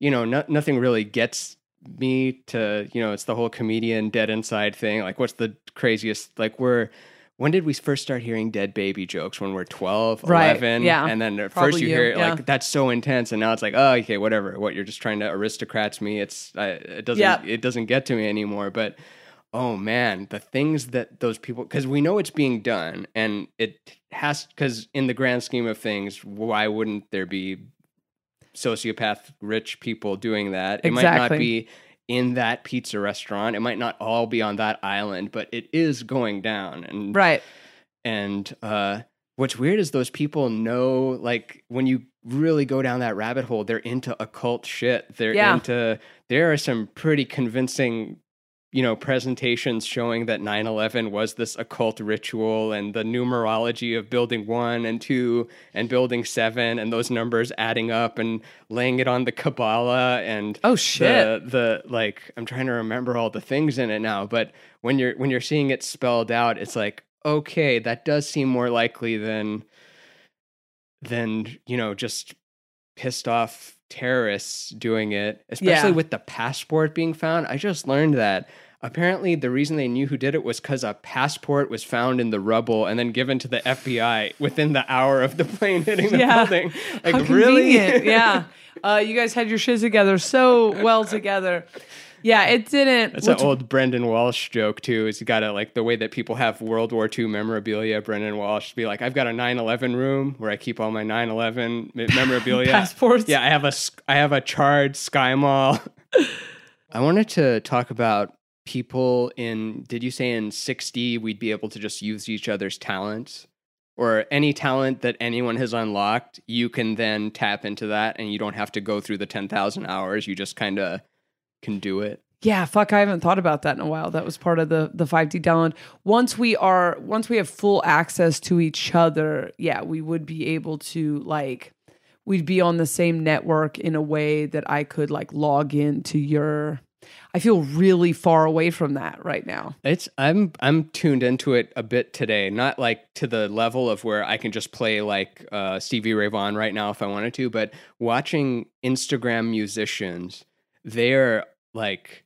you know, no, nothing really gets me to, you know, it's the whole comedian dead inside thing. Like, what's the craziest? Like, we're, when did we first start hearing dead baby jokes? When we're 12, Right, 11? yeah. And then at Probably first you you, hear, yeah. like, that's so intense. And now it's like, oh, okay, whatever. What, you're just trying to aristocrats me. It's, it doesn't, Yeah. it doesn't get to me anymore. But, oh man, the things that those people, because we know it's being done and it has, because in the grand scheme of things, why wouldn't there be sociopath rich people doing that. It might not be in that pizza restaurant. It might not all be on that island, but it is going down. And Right. and uh what's weird is those people know like when you really go down that rabbit hole, they're into occult shit. They're Yeah. into there are some pretty convincing you know presentations showing that 9-11 was this occult ritual and the numerology of building one and two and building seven and those numbers adding up and laying it on the kabbalah and Oh shit. the, the like i'm trying to remember all the things in it now but when you're when you're seeing it spelled out it's like okay that does seem more likely than than you know just pissed off terrorists doing it especially Yeah. with the passport being found i just learned that apparently the reason they knew who did it was because a passport was found in the rubble and then given to the fbi within the hour of the plane hitting the Yeah. building like How really yeah. Uh, you guys had your shit together so well together. Yeah, it didn't. That's what's- an old Brendon Walsh joke too. Is you got to like the way that people have World War II memorabilia. Brendon Walsh be like, I've got a 9/11 room where I keep all my 9/11 me- memorabilia. Passports. Yeah, I have a I have a charred Sky Mall. I wanted to talk about people in. Did you say in 60 we'd be able to just use each other's talents? Or any talent that anyone has unlocked, you can then tap into that, and you don't have to go through the ten thousand hours. You just kind of can do it. Yeah, fuck, I haven't thought about that in a while. That was part of the the 5D download. Once we are once we have full access to each other, yeah, we would be able to like we'd be on the same network in a way that I could like log into your I feel really far away from that right now. It's I'm I'm tuned into it a bit today, not like to the level of where I can just play like uh, Stevie Ray Vaughan right now if I wanted to, but watching Instagram musicians, they're like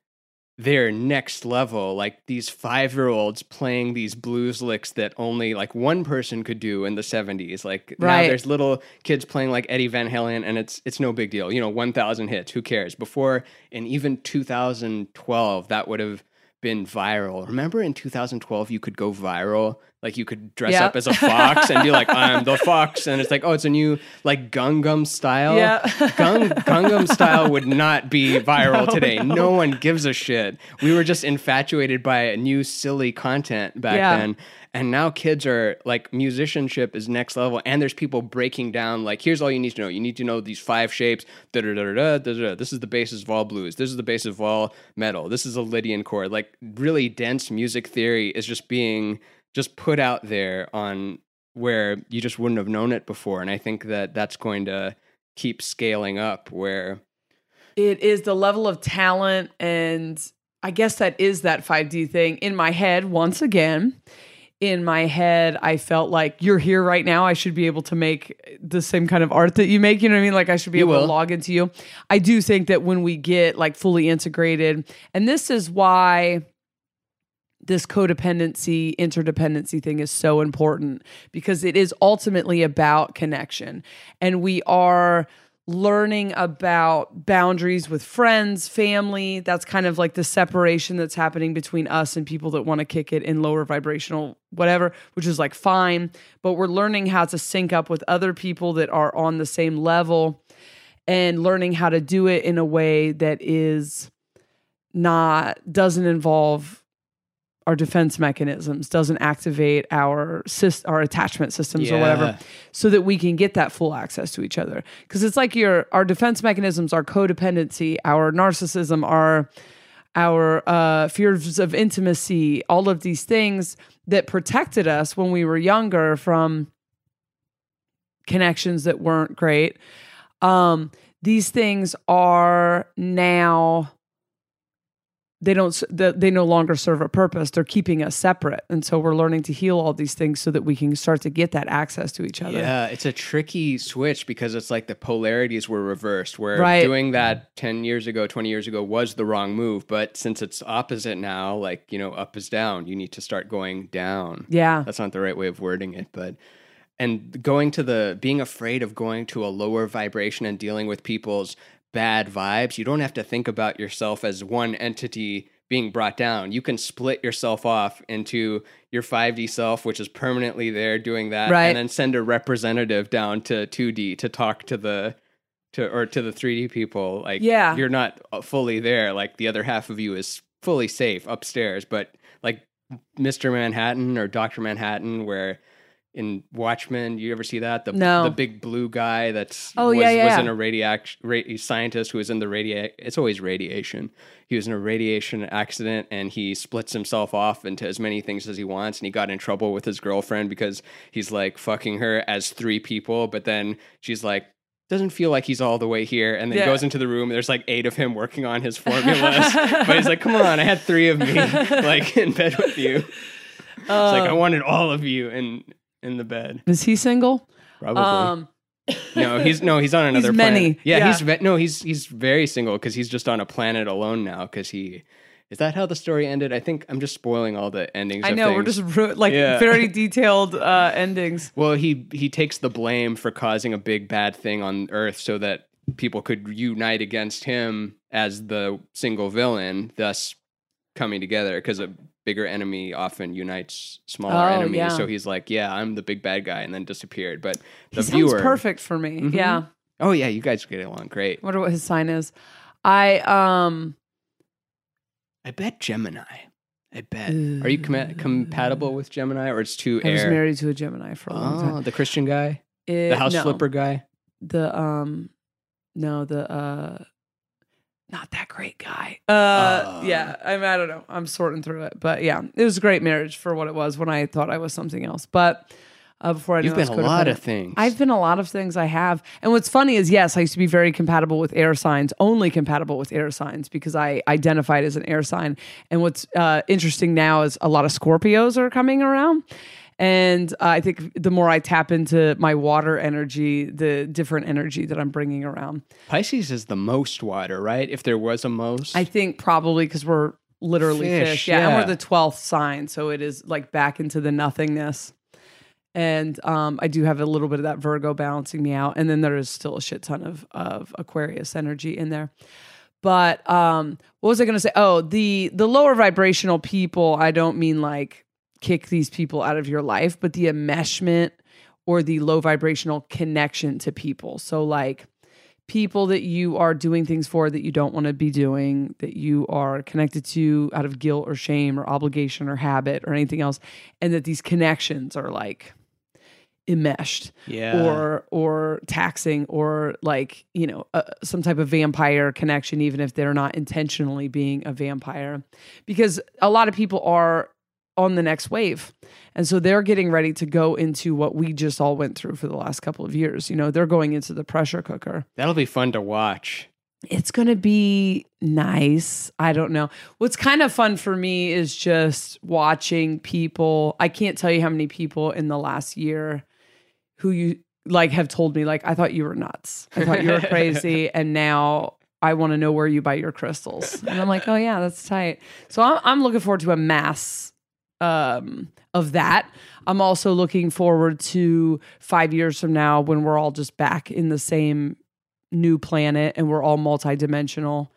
they're next level. Like these five year olds playing these blues licks that only like one person could do in the seventies. Like now there's little kids playing like Eddie Van Halen, and it's it's no big deal. You know, one thousand hits. Who cares? Before in even 2012, that would have been viral. Remember in 2012, you could go viral. Like you could dress Yeah. up as a fox and be like, "I'm the fox," and it's like, "Oh, it's a new like Gangnam style." Yeah. Gung, Gangnam style would not be viral No, today. no. No. one gives a shit. We were just infatuated by new silly content back Yeah. then. And now kids are like musicianship is next level, and there's people breaking down like, here's all you need to know. You need to know these five shapes. Da da da da da. da. This is the basis of all blues. This is the basis of all metal. This is a Lydian chord. Like really dense music theory is just being just put out there on where you just wouldn't have known it before. And I think that that's going to keep scaling up. Where It is the level of talent and I guess that is that 5D thing in my head once again. In my head, I felt like you're here right now. I should be able to make the same kind of art that you make. You know what I mean? Like I should be You able to log into you. I do think that when we get like fully integrated, and this is why this codependency, interdependency thing is so important because it is ultimately about connection. And we are learning about boundaries with friends, family. That's kind of like the separation that's happening between us and people that want to kick it in lower vibrational, whatever, which is like fine. But we're learning how to sync up with other people that are on the same level and learning how to do it in a way that is not, doesn't involve our defense mechanisms doesn't activate our our attachment systems yeah. or whatever so that we can get that full access to each other because it's like your our defense mechanisms our codependency our narcissism our our uh, fears of intimacy all of these things that protected us when we were younger from connections that weren't great um, these things are now they don't they no longer serve a purpose. They're keeping us separate. And so we're learning to heal all these things so that we can start to get that access to each other. Yeah it's a tricky switch because it's like the polarities were reversed where right. doing that 10 years ago 20 years ago was the wrong move. But since it's opposite now like you know up is down you need to start going down. Yeah. That's not the right way of wording it but and going to the being afraid of going to a lower vibration and dealing with people's bad vibes, you don't have to think about yourself as one entity being brought down. You can split yourself off into your 5D self, which is permanently there doing that, right. and then send a representative down to 2D to talk to the to or to the 3D people. Like, yeah, you're not uh, fully there. Like the other half of you is fully safe upstairs, but like Mr. Manhattan or Doctor Manhattan, where in Watchmen. You ever see that? The no. the big blue guy that's oh was, yeah, yeah was in a radiac ra- scientist who was in the radiation. It's always radiation. He was in a radiation accident and he splits himself off into as many things as he wants. And he got in trouble with his girlfriend because he's like fucking her as three people, but then she's like. Doesn't feel like he's all the way here, and then yeah. goes into the room. there's like eight of him working on his formulas, but he's like, "Come on, I had three of me like in bed with you." It's like I um, wanted all of you, and in the bed. Is he single? Probably. Um, no, he's no, he's on another he's planet. Many. Yeah, yeah. he's ve- no, he's he's very single because he's just on a planet alone now. Because he is that how the story ended? I think I'm just spoiling all the endings. I know we're just ru- like yeah. very detailed uh, endings. Well, he he takes the blame for causing a big bad thing on Earth so that people could unite against him as the single villain, thus coming together because a bigger enemy often unites smaller oh, enemies. Yeah. So he's like, "Yeah, I'm the big bad guy," and then disappeared. But the he viewer, perfect for me. Mm-hmm. Yeah. Oh yeah, you guys get along great. I wonder what his sign is. I um. I bet Gemini. I bet. Are you com- compatible with Gemini, or it's too I air? was married to a Gemini for a long time. Oh, the Christian guy, it, the house no. flipper guy. The um, no, the uh, not that great guy. Uh, uh, yeah, I mean, I don't know. I'm sorting through it, but yeah, it was a great marriage for what it was when I thought I was something else. But uh, before I you've been a lot of things. I've been a lot of things. I have, and what's funny is yes, I used to be very compatible with air signs, only compatible with air signs because I identified as an air sign. And what's uh, interesting now is a lot of Scorpios are coming around. And uh, I think the more I tap into my water energy, the different energy that I'm bringing around. Pisces is the most water, right? If there was a most, I think probably because we're literally fish. fish. Yeah, yeah, and we're the twelfth sign, so it is like back into the nothingness. And um, I do have a little bit of that Virgo balancing me out, and then there is still a shit ton of of Aquarius energy in there. But um, what was I going to say? Oh, the the lower vibrational people. I don't mean like kick these people out of your life, but the enmeshment or the low vibrational connection to people. So, like people that you are doing things for that you don't want to be doing, that you are connected to out of guilt or shame or obligation or habit or anything else, and that these connections are like enmeshed yeah. or or taxing or like you know uh, some type of vampire connection even if they're not intentionally being a vampire because a lot of people are on the next wave. And so they're getting ready to go into what we just all went through for the last couple of years. You know, they're going into the pressure cooker. That'll be fun to watch. It's going to be nice. I don't know. What's kind of fun for me is just watching people. I can't tell you how many people in the last year who you like have told me like I thought you were nuts. I thought you were crazy and now I want to know where you buy your crystals. And I'm like, oh yeah, that's tight. So I'm, I'm looking forward to a mass um, of that. I'm also looking forward to five years from now when we're all just back in the same new planet and we're all multidimensional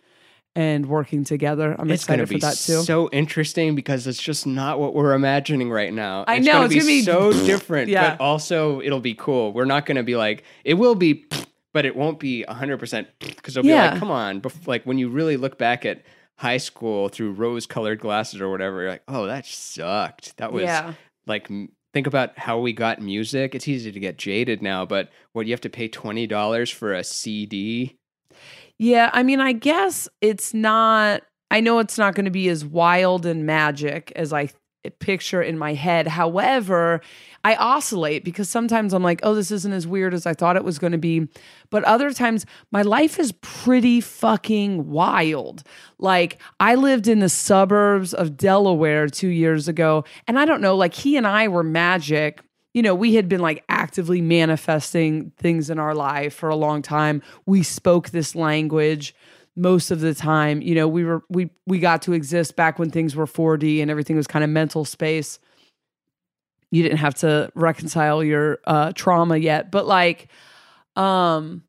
and working together. I'm It's excited be for that too. so interesting because it's just not what we're imagining right now. I it's know, gonna it's be, gonna be- so different, Yeah. but also it'll be cool. We're not going to be like it will be, but it won't be 100 percent because it'll be Yeah. like, come on, bef- like when you really look back at high school through rose-colored glasses or whatever, you're like, oh, that sucked. That was yeah. like think about how we got music. It's easy to get jaded now, but what you have to pay twenty dollars for a CD? Yeah, I mean, I guess it's not. I know it's not going to be as wild and magic as I picture in my head. However, I oscillate because sometimes I'm like, oh, this isn't as weird as I thought it was going to be. But other times, my life is pretty fucking wild. Like, I lived in the suburbs of Delaware two years ago, and I don't know, like, he and I were magic you know, we had been like actively manifesting things in our life for a long time. We spoke this language most of the time. You know, we were we we got to exist back when things were 4D and everything was kind of mental space. You didn't have to reconcile your uh trauma yet, but like um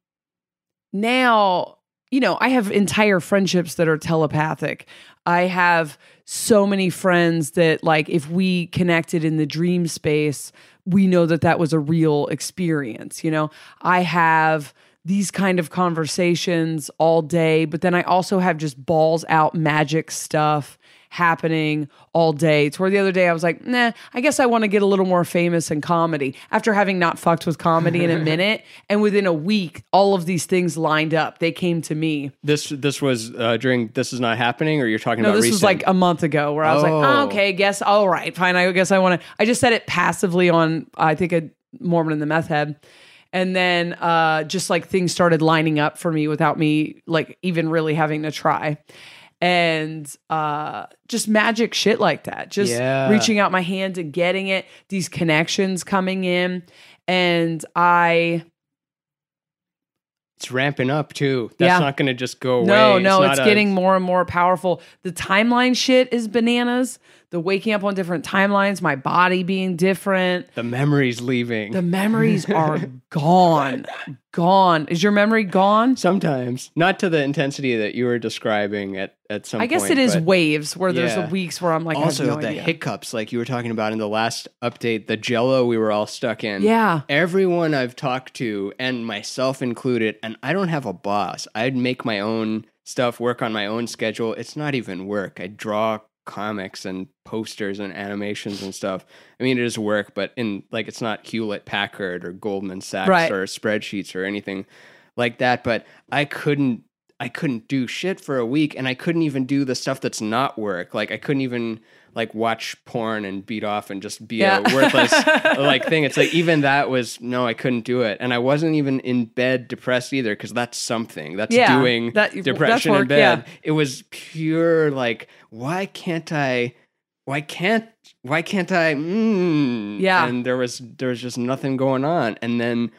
now, you know, I have entire friendships that are telepathic. I have so many friends that like if we connected in the dream space, we know that that was a real experience, you know. I have these kind of conversations all day, but then I also have just balls out magic stuff happening all day. Toward the other day, I was like, nah, I guess I want to get a little more famous in comedy after having not fucked with comedy in a minute. And within a week, all of these things lined up. They came to me. This this was uh, during this is not happening, or you're talking No, about this recent? was like a month ago where I was like, Oh. oh, okay, guess, all right, fine. I guess I want to. I just said it passively on, I think, a Mormon in the meth head. And then uh, just like things started lining up for me without me like even really having to try. And uh, just magic shit like that. Just Yeah. reaching out my hand and getting it, these connections coming in. And I, it's ramping up too. That's Yeah. not going to just go away. No, no, not it's, a- getting more and more powerful. The timeline shit is bananas. The waking up on different timelines, my body being different. the memories leaving. The memories are gone. Gone. Is your memory gone? Sometimes, not to the intensity that you were describing at at some. I guess point, it is waves where there's Yeah. the weeks where I'm like, also I have no the idea. hiccups, like you were talking about in the last update, the Jello we were all stuck in. yeah. Everyone I've talked to, and myself included, and I don't have a boss. I'd make my own stuff, work on my own schedule. It's not even work. I draw comics and posters and animations and stuff. I mean, it is work, but in like it's not Hewlett Packard or Goldman Sachs Right. or spreadsheets or anything like that. But I couldn't. I couldn't do shit for a week, and I couldn't even do the stuff that's not work. Like I couldn't even like watch porn and beat off and just be Yeah. a worthless like thing. It's like even that was no, I couldn't do it, and I wasn't even in bed depressed either because that's something that's Yeah, doing that- depression in bed. yeah. It was pure like why can't I? Why can't? Why can't I? Mm. Yeah. and there was there was just nothing going on, and then.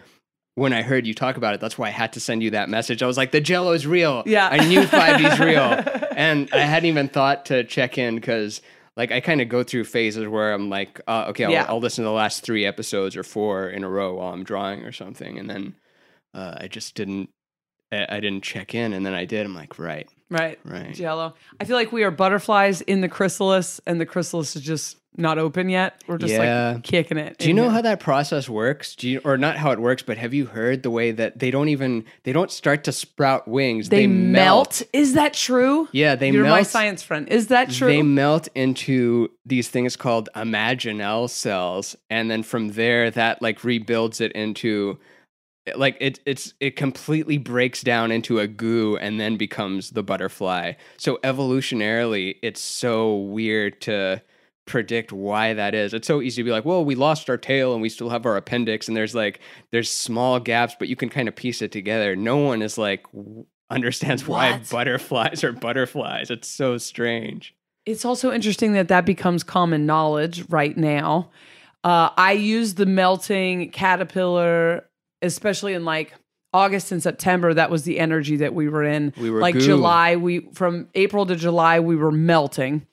When I heard you talk about it, that's why I had to send you that message. I was like, "The Jello is real." Yeah. I knew 5D's real, and I hadn't even thought to check in because like I kind of go through phases where I'm like, uh, okay, I'll, Yeah. I'll listen to the last three episodes or four in a row while I'm drawing or something, and then uh, I just didn't, I, I didn't check in, and then I did. I'm like, right, Right. right. Jello. I feel like we are butterflies in the chrysalis, and the chrysalis is just not open yet. We're just Yeah. like kicking it. Do you know here. how that process works? Do you, or not how it works, but have you heard the way that they don't even they don't start to sprout wings? they, melt. Is that true? Yeah, they You're melt. my science friend. Is that true? They melt into these things called imaginal cells, and then from there, that like rebuilds it into like it it's it completely breaks down into a goo and then becomes the butterfly. So evolutionarily, it's so weird to predict why that is. It's so easy to be like, well, we lost our tail and we still have our appendix, and there's like there's small gaps, but you can kind of piece it together. No one is like understands why What? butterflies are butterflies. It's so strange. It's also interesting that that becomes common knowledge right now. Uh, I use the melting caterpillar, especially in like August and September. That was the energy that we were in. We were like goo. July. We from April to July we were melting,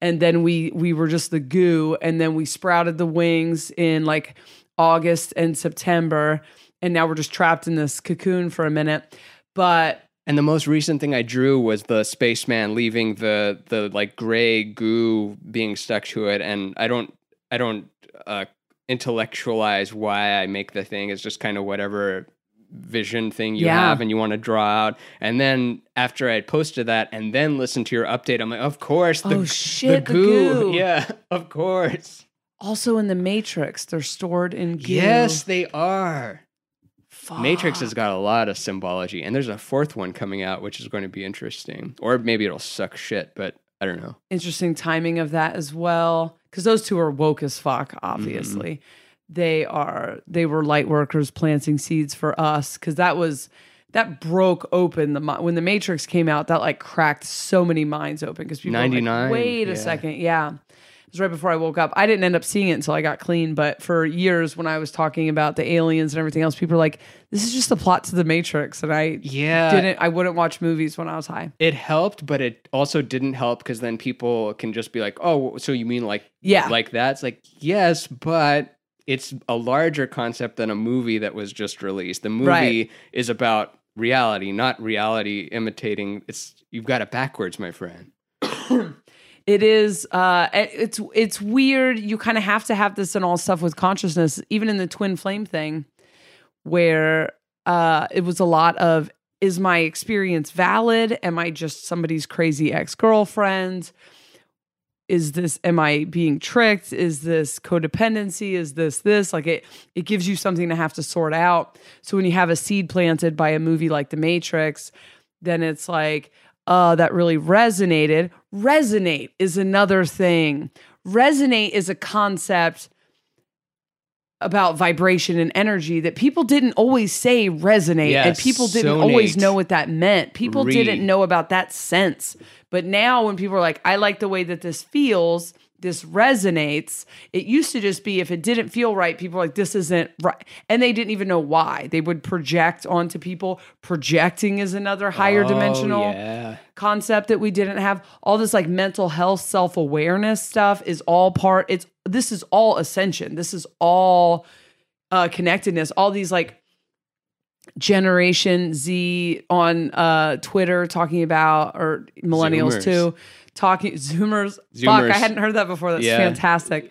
and then we we were just the goo and then we sprouted the wings in like August and September and now we're just trapped in this cocoon for a minute. But And the most recent thing I drew was the spaceman leaving the the like gray goo being stuck to it, and I don't I don't uh, intellectualize why I make the thing. It's just kind of whatever vision thing you Yeah. have and you want to draw out. And then after I posted that and then listened to your update, I'm like, of course, the, Oh, shit, the the goo. goo. Yeah, of course. also in the Matrix, they're stored in goo. Yes, they are. Fuck. Matrix has got a lot of symbology, and there's a fourth one coming out, which is going to be interesting. Or maybe it'll suck shit, but I don't know. interesting timing of that as well because those two are woke as fuck mm-hmm. obviously they are they were light workers planting seeds for us because that was that broke open the when the matrix came out that like cracked so many minds open because people were like, 99, wait a second yeah it was right before I woke up. I didn't end up seeing it until I got clean, but for years when I was talking about the aliens and everything else, people were like, "This is just a plot to the Matrix," and I Yeah, didn't. I wouldn't watch movies when I was high. it helped, but it also didn't help because then people can just be like, "Oh, so you mean like Yeah, like that?" It's like, yes, but it's a larger concept than a movie that was just released. The movie Right. is about reality, not reality imitating. It's you've got it backwards, my friend. It is. Uh, it's it's weird. You kind of have to have this and all stuff with consciousness, even in the twin flame thing, where uh, it was a lot of is my experience valid? Am I just somebody's crazy ex girlfriend? Is this am I being tricked? Is this codependency? Is this this? Like it it gives you something to have to sort out. So when you have a seed planted by a movie like The Matrix, then it's like, uh, that really resonated. Resonate is another thing. Resonate is a concept about vibration and energy that people didn't always say resonate and people didn't always know what that meant. People didn't know about that sense. But now when people are like, I like the way that this feels, this resonates, it used to just be if it didn't feel right, people were like, this isn't right. And they didn't even know why. They would project onto people. Projecting is another higher Oh, dimensional yeah. concept that we didn't have. All this like mental health, self awareness stuff is all part. It's this is all ascension. This is all uh, connectedness. All these like Generation Z on uh, Twitter talking about or millennials Zoomers. too talking Zoomers. Fuck, I hadn't heard that before. That's Yeah. fantastic.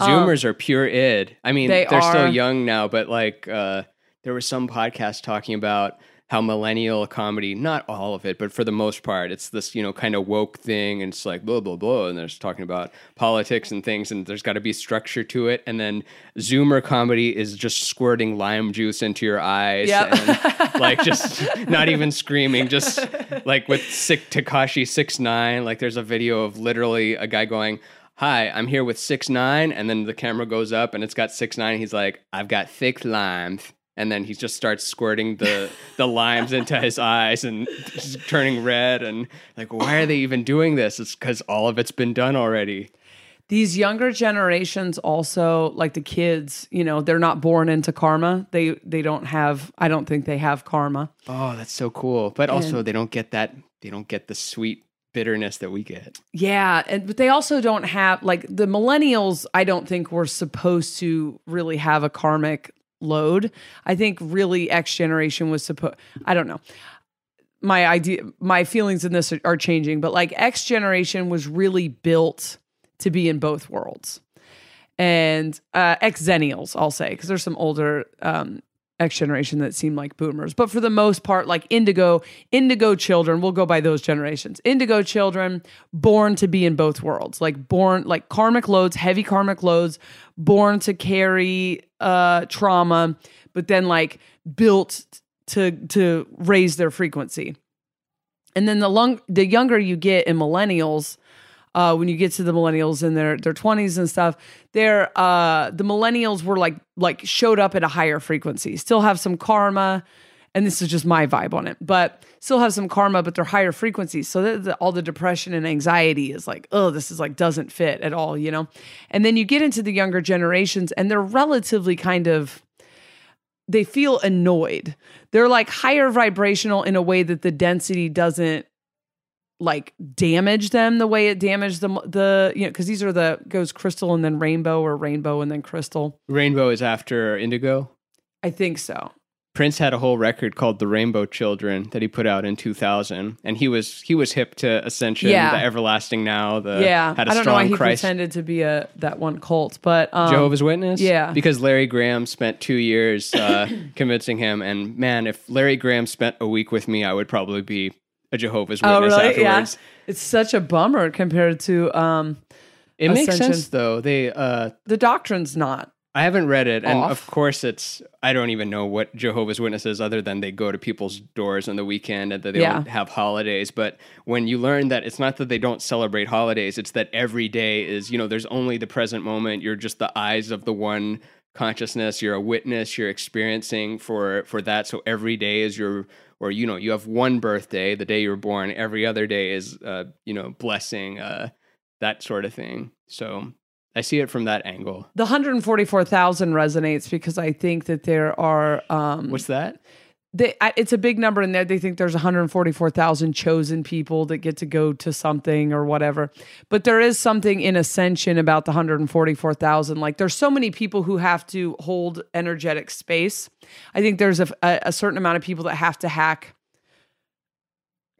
Zoomers are pure id. I mean, they are. still young now, but like uh, there was some podcast talking about how millennial comedy, not all of it, but for the most part, it's this, you know, kind of woke thing and it's like blah, blah, blah. And there's talking about politics and things and there's got to be structure to it. And then Zoomer comedy is just squirting lime juice into your eyes Yep. and like just not even screaming, just like with sick Tekashi six nine. Like there's a video of literally a guy going, "Hi, I'm here with six nine, and then the camera goes up and it's got six nine. He's like, "I've got thick limes." And then he just starts squirting the, the limes into his eyes and just turning red. And like, why are they even doing this? It's because all of it's been done already. These younger generations also like the kids, you know, they're not born into karma. They they don't have I don't think they have karma. Oh, that's so cool. But also, they don't get that. They don't get the sweet bitterness that we get. Yeah, and but they also don't have like the millennials. I don't think were supposed to really have a karmic load. I think really X generation was supposed. I don't know. My idea, my feelings in this are, changing, but like X generation was really built to be in both worlds, and uh, X Xennials, I'll say, because there's some older um, X generation that seem like boomers, but for the most part, like Indigo, Indigo children, we'll go by those generations. Indigo children born to be in both worlds, like born like karmic loads, heavy karmic loads, born to carry uh trauma, but then like built to to raise their frequency. And then the long the younger you get in millennials, uh, when you get to the millennials in their their twenties and stuff, they're uh, the millennials were like like showed up at a higher frequency, still have some karma, and this is just my vibe on it, but still have some karma, but they're higher frequencies. So the, all the depression and anxiety is like, oh, this is like doesn't fit at all, you know. And then you get into the younger generations, and they're relatively kind of they feel annoyed. They're like higher vibrational in a way that the density doesn't like damage them the way it damaged the the you know because these are the goes crystal and then rainbow or rainbow and then crystal. Rainbow is after Indigo. I think so. Prince had a whole record called The Rainbow Children that he put out in 2000, and he was he was hip to Ascension, Yeah. the Everlasting Now, the yeah, had a I don't know strong why he Christ. pretended to be a that one cult, but um, Jehovah's Witness? yeah. Because Larry Graham spent two years uh, convincing him. And man, if Larry Graham spent a week with me, I would probably be a Jehovah's Witness Oh, Witness really? Yeah. It's such a bummer compared to um, It makes Ascension. sense though. They uh, the doctrine's not. I haven't read it, and Off. of course, it's I don't even know what Jehovah's Witnesses other than they go to people's doors on the weekend and that they Yeah. don't have holidays. But when you learn that it's not that they don't celebrate holidays, it's that every day is you know there's only the present moment. You're just the eyes of the one consciousness. You're a witness. You're experiencing for for that. So every day is your or you know you have one birthday, the day you were born. Every other day is uh, you know blessing, uh, that sort of thing. So I see it from that angle. The 144,000 resonates because I think that there are um What's that? They, it's a big number in there. They think there's 144,000 chosen people that get to go to something or whatever. But there is something in ascension about the 144,000. Like there's so many people who have to hold energetic space. I think there's a, a, a certain amount of people that have to hack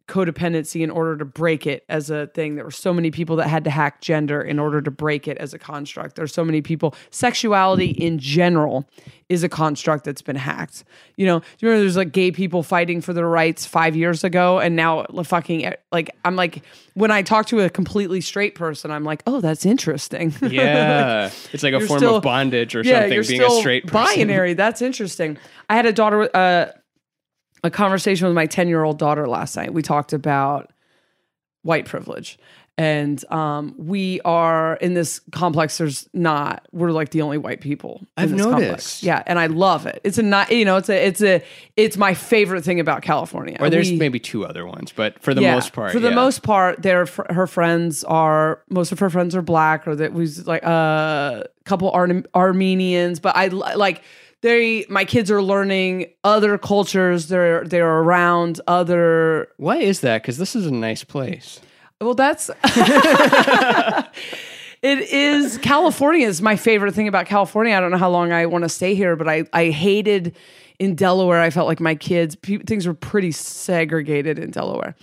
codependency in order to break it as a thing. There were so many people that had to hack gender in order to break it as a construct. There's so many people. Sexuality in general is a construct that's been hacked. You know, do you remember there's like gay people fighting for their rights five years ago, and now fucking like I'm like when I talk to a completely straight person, I'm like, oh, that's interesting. Yeah, it's like a form still- of bondage or yeah, something. being a straight person. binary. That's interesting. I had a daughter, uh, a conversation with my ten year old daughter last night. We talked about white privilege, and um, we are in this complex. There's not. We're like the only white people. in I've this complex. noticed. Yeah, and I love it. It's a not. You know, it's a. It's a. It's my favorite thing about California. Or there's We- maybe two other ones, but for the yeah, most part, For the yeah. most part, their her friends are most of her friends are black, or that was like a couple Ar- Armenians. But I like they. My kids are learning other cultures. They're they're around other. Why is that? Because this is a nice place. Well, that's. It is California is my favorite thing about California. I don't know how long I want to stay here, but I I hated in Delaware. I felt like my kids pe- things were pretty segregated in Delaware,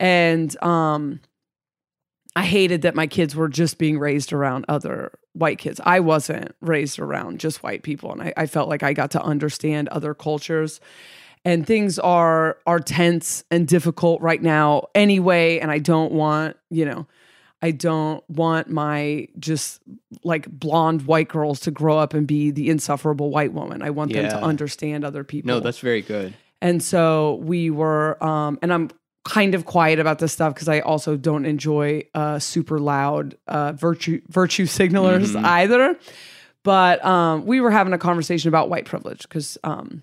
and um, I hated that my kids were just being raised around other white kids. I wasn't raised around just white people, and I, I felt like I got to understand other cultures. And things are are tense and difficult right now anyway, and I don't want you know. I don't want my just like blonde white girls to grow up and be the insufferable white woman. I want them to understand other people. No, that's very good. And so we were, um, and I'm kind of quiet about this stuff because I also don't enjoy uh, super loud uh, virtue virtue signalers Mhm. either. But um, we were having a conversation about white privilege because um,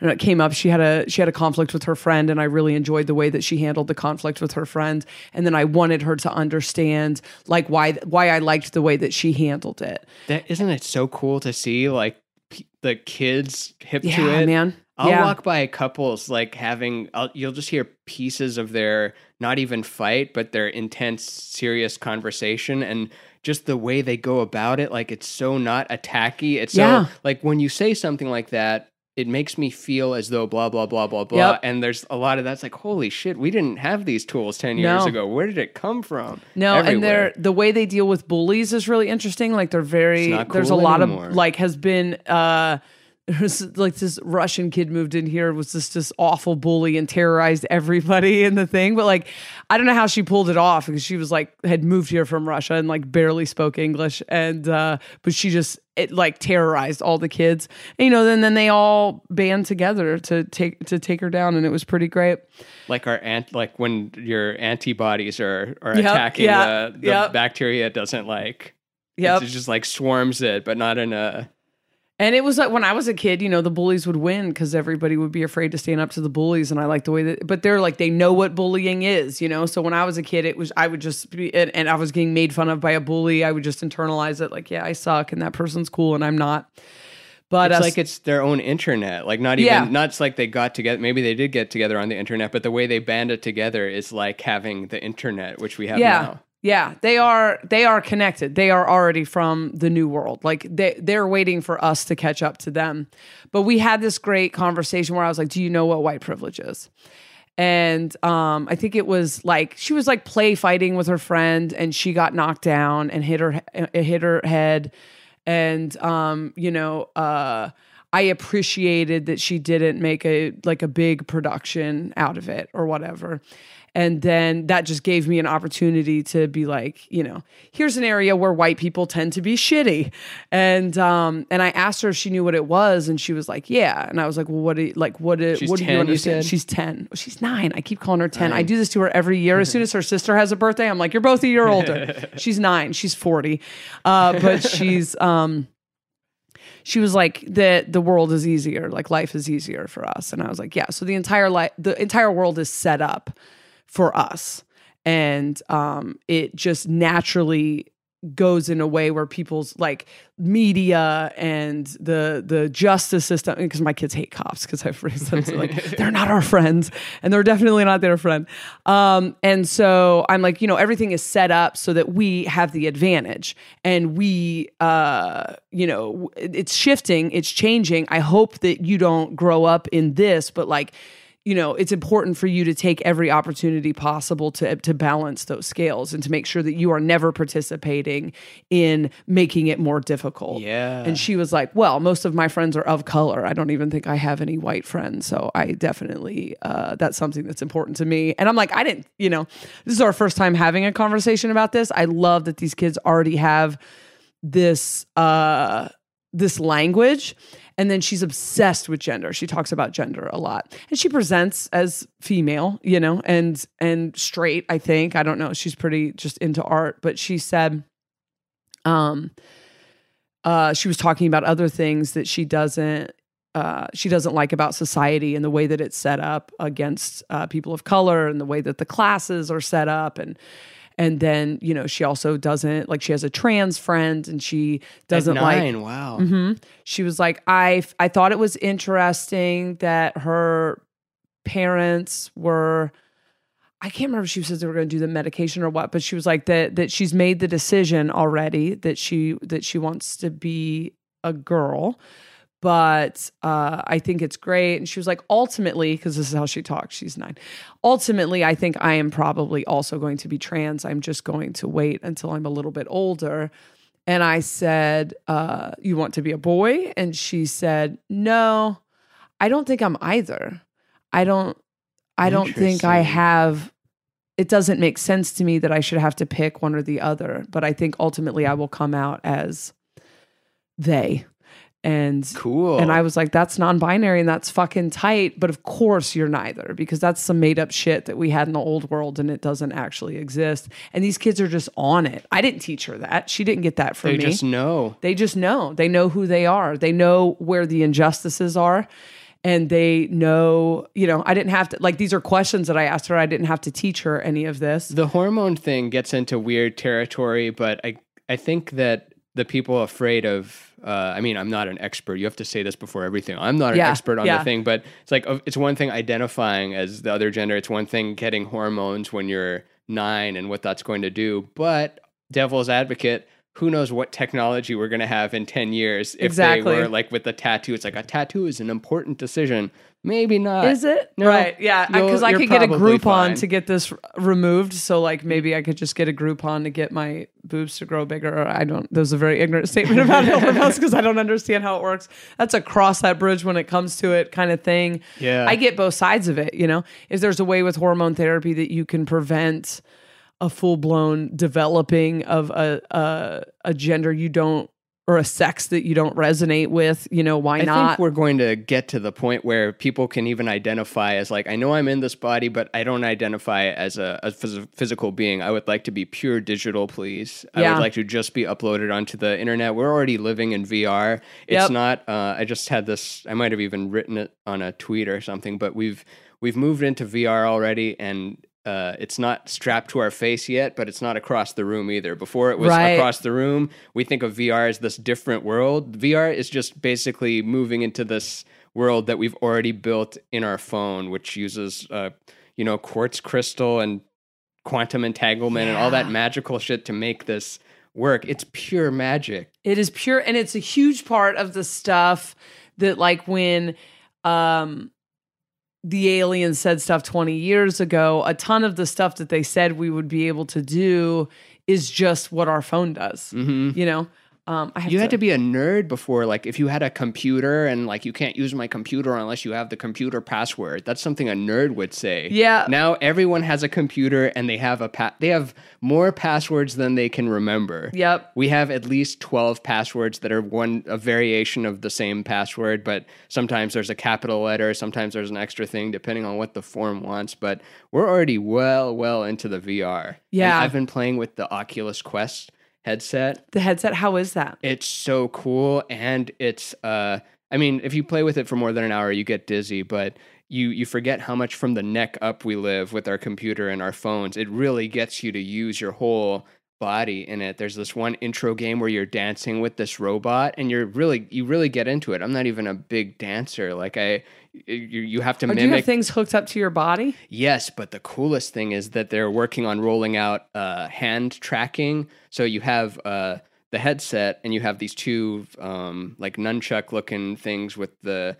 I know, it came up. She had a she had a conflict with her friend, and I really enjoyed the way that she handled the conflict with her friend. And then I wanted her to understand like why why I liked the way that she handled it. That isn't it so cool to see like p- the kids hip to it. man. I'll yeah. walk by couples like having I'll, you'll just hear pieces of their not even fight but their intense serious conversation and just the way they go about it like it's so not attacky it's Yeah. so like when you say something like that it makes me feel as though blah blah blah blah blah Yep. and there's a lot of that's like holy shit we didn't have these tools 10 years No. ago where did it come from No, and they're the way they deal with bullies is really interesting. Like they're very not there's a cool lot anymore. of like has been uh there's like this Russian kid moved in here was just this awful bully and terrorized everybody in the thing. But like I don't know how she pulled it off because she was like had moved here from Russia and like barely spoke English and uh but she just it like terrorized all the kids. And, you know, then then they all band together to take to take her down and it was pretty great. like our ant like when your antibodies are are Yep, attacking yeah, the, the yep. bacteria it doesn't like Yep. it just like swarms it but not in a And it was like when I was a kid, you know, the bullies would win because everybody would be afraid to stand up to the bullies. And I like the way that, but they're like, they know what bullying is, you know? So when I was a kid, it was, I would just be, and, and I was getting made fun of by a bully. I would just internalize it like, yeah, I suck and that person's cool and I'm not. But it's us- like it's their own internet. Like not even Yeah. not like they got together. Maybe they did get together on the internet, but the way they banded together is like having the internet, which we have yeah. now. Yeah, they are they are connected. They are already from the new world. Like they they're waiting for us to catch up to them. But we had this great conversation where I was like, "Do you know what white privilege is?" And um, I think it was like she was like play fighting with her friend, and she got knocked down and hit her hit her head, and um, you know, uh, I appreciated that she didn't make a like a big production out of it or whatever. And then that just gave me an opportunity to be like, you know, here's an area where white people tend to be shitty. And um and I asked her if she knew what it was, and she was like, Yeah. And I was like, Well, what do you, like what do, She's what do 10, you understand? She's 10. She's nine. I keep calling her 10. I do this to her every year. As soon as her sister has a birthday, I'm like, You're both a year older. she's nine. She's 40. Uh, but she's um she was like that the world is easier like life is easier for us and i was like yeah so the entire life the entire world is set up for us. And um it just naturally goes in a way where people's like media and the the justice system because my kids hate cops because I've raised them so like they're not our friends and they're definitely not their friend. Um and so I'm like you know everything is set up so that we have the advantage and we uh you know it's shifting it's changing. I hope that you don't grow up in this but like you know it's important for you to take every opportunity possible to to balance those scales and to make sure that you are never participating in making it more difficult. Yeah. and she was like well most of my friends are of color. I don't even think i have any white friends. So i definitely uh, that's something that's important to me. And i'm like i didn't you know this is our first time having a conversation about this. I love that these kids already have this uh this language and then she's obsessed with gender. She talks about gender a lot. And she presents as female you know and and straight i think. I don't know. She's pretty just into art. But she said um uh she was talking about other things that she doesn't uh, she doesn't like about society and the way that it's set up against uh, people of color and the way that the classes are set up and and then you know she also doesn't like she has a trans friend and she doesn't like wow. hmm She was like, I I thought it was interesting that her parents were. I can't remember if she says they were going to do the medication or what, but she was like that that she's made the decision already that she that she wants to be a girl. But uh, I think it's great. And she was like, ultimately, because this is how she talks, she's nine. Ultimately, I think I am probably also going to be trans. I'm just going to wait until I'm a little bit older. And I said, uh, You want to be a boy? And she said, No, I don't think I'm either. I don't, I don't think I have, it doesn't make sense to me that I should have to pick one or the other. But I think ultimately I will come out as they. And Cool. and I was like, that's non binary and that's fucking tight. But of course, you're neither because that's some made up shit that we had in the old world and it doesn't actually exist. And these kids are just on it. I didn't teach her that. She didn't get that from me. they just know. they just know. They know who they are, they know where the injustices are. And they know, you know, I didn't have to, like, these are questions that I asked her. I didn't have to teach her any of this. The hormone thing gets into weird territory, but I I think that the people afraid of uh, I mean, I'm not an expert. You have to say this before everything. I'm not an Yeah, expert on yeah. the thing, but it's like it's one thing identifying as the other gender. It's one thing getting hormones when you're nine and what that's going to do. But devil's advocate, who knows what technology we're going to have in 10 years if Exactly. they were like with the tattoo. It's like a tattoo is an important decision. Maybe not. Is it? No, right. Yeah. Because I could get a Groupon fine. to get this removed. So, like, maybe I could just get a Groupon to get my boobs to grow bigger. Or I don't, there's a very ignorant statement about hormones because I don't understand how it works. That's a cross that bridge when it comes to it kind of thing. Yeah. I get both sides of it. You know, if there's a way with hormone therapy that you can prevent a full blown developing of a, a, a gender you don't, or a sex that you don't resonate with, you know, why I not? I think we're going to get to the point where people can even identify as like, I know I'm in this body, but I don't identify as a, a phys- physical being. I would like to be pure digital, please. Yeah. I would like to just be uploaded onto the internet. We're already living in VR. It's Yep. not. Uh, I just had this. I might have even written it on a tweet or something. But we've we've moved into VR already, and uh, it's not strapped to our face yet, but it's not across the room either. Before it was Right. across the room, we think of VR as this different world. VR is just basically moving into this world that we've already built in our phone, which uses, uh, you know, quartz crystal and quantum entanglement and all that magical shit to make this work. It's pure magic. It is pure and it's a huge part of the stuff that like when um the aliens said stuff 20 years ago, a ton of the stuff that they said we would be able to do is just what our phone does. hmm You know? Um I have You had to be a nerd before, like if you had a computer and like you can't use my computer unless you have the computer password. That's something a nerd would say. Yeah. Now everyone has a computer and they have a pa- they have more passwords than they can remember. Yep. We have at least 12 passwords that are one a variation of the same password, but sometimes there's a capital letter, sometimes there's an extra thing depending on what the form wants, but we're already well well into the VR. And Yeah. I've been playing with the Oculus Quest headset. The headset, how is that? it's so cool and it's uh i mean if you play with it for more than an hour you get dizzy but you you forget how much from the neck up we live with our computer and our phones. It really gets you to use your whole body in it. There's this one intro game where you're dancing with this robot and you're really you really get into it. I'm not even a big dancer. Like i you, you have to Or do you mimic have things hooked up to your body? Yes, but the coolest thing is that they're working on rolling out uh, hand tracking. So you have uh, the headset, and you have these two um, like nunchuck looking things with the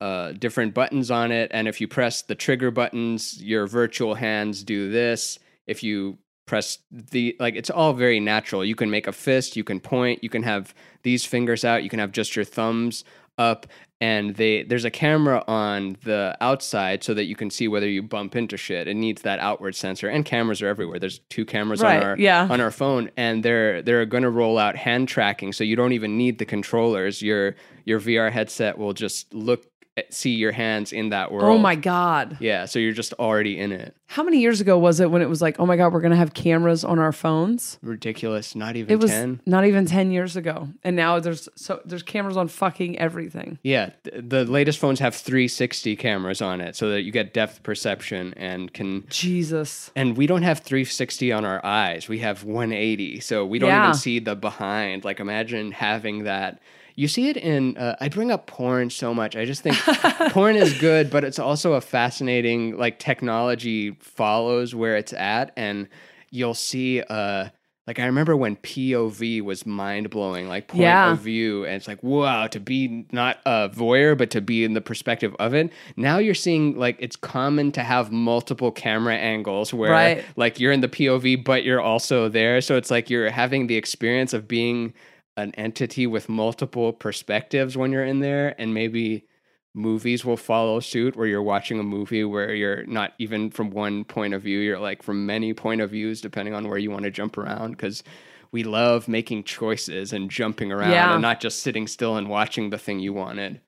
uh, different buttons on it. And if you press the trigger buttons, your virtual hands do this. If you press the like it's all very natural you can make a fist you can point you can have these fingers out you can have just your thumbs up and they there's a camera on the outside so that you can see whether you bump into shit. It needs that outward sensor and cameras are everywhere. There's two cameras Right, on our yeah. on our phone and they're they're going to roll out hand tracking so you don't even need the controllers. Your your VR headset will just look Eh, see your hands in that world Oh my god. yeah so you're just already in it How many years ago was it when it was like, oh my god, we're gonna have cameras on our phones? ridiculous not even It was 10 not even ten years ago, and now there's so there's cameras on fucking everything. Yeah, th- the latest phones have 360 cameras on it so that you get depth perception and can Jesus. and we don't have 360 on our eyes. We have 180. So we don't Yeah. even see the behind. Like imagine having that. You see it in uh, I bring up porn so much. I just think porn is good, but it's also a fascinating like technology follows where it's at and you'll see uh like I remember when POV was mind blowing, like point Yeah. of view, and it's like wow to be not a voyeur, but to be in the perspective of it. Now you're seeing like it's common to have multiple camera angles where Right. like you're in the POV, but you're also there. So it's like you're having the experience of being an entity with multiple perspectives when you're in there, and maybe movies will follow suit where you're watching a movie where you're not even from one point of view you're like from many point of views depending on where you want to jump around because we love making choices and jumping around Yeah. and not just sitting still and watching the thing you wanted.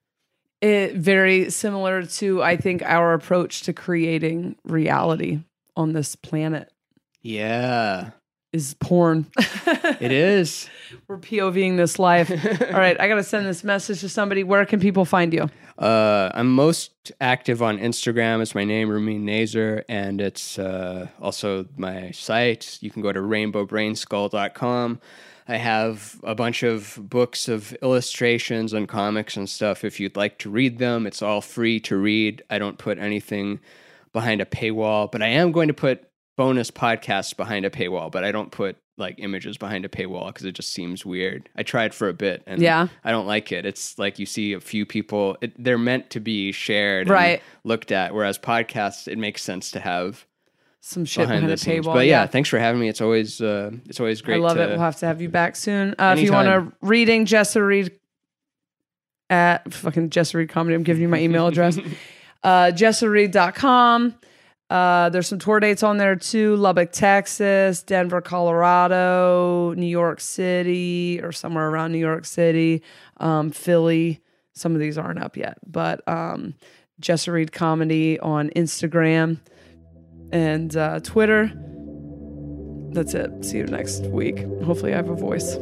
It very similar to I think our approach to creating reality on this planet. Yeah is porn. it is We're POVing this life. All right, I gotta send this message to somebody. Where can people find you? Uh, I'm most active on Instagram. It's my name, Ramin Nazer, and it's uh, also my site. You can go to rainbowbrainskull.com. I have a bunch of books of illustrations and comics and stuff. If you'd like to read them, it's all free to read. I don't put anything behind a paywall, but I am going to put bonus podcasts behind a paywall, but I don't put like images behind a paywall because it just seems weird. I tried for a bit and Yeah. I don't like it. It's like you see a few people, it, they're meant to be shared Right. and looked at, whereas podcasts, it makes sense to have Some shit behind behind, the paywall. But yeah, thanks for having me. It's always uh, it's always great. I love to, it. We'll have to have you back soon. Uh, if you want a reading Jessa Reed at fucking Jessa Reed Comedy, I'm giving you my email address. uh, JessaReed.com. Uh, there's some tour dates on there too Lubbock, Texas, Denver, Colorado, New York City, or somewhere around New York City, um, Philly. Some of these aren't up yet, but um, Jessa Reed Comedy on Instagram and uh, Twitter. That's it. See you next week. Hopefully, I have a voice.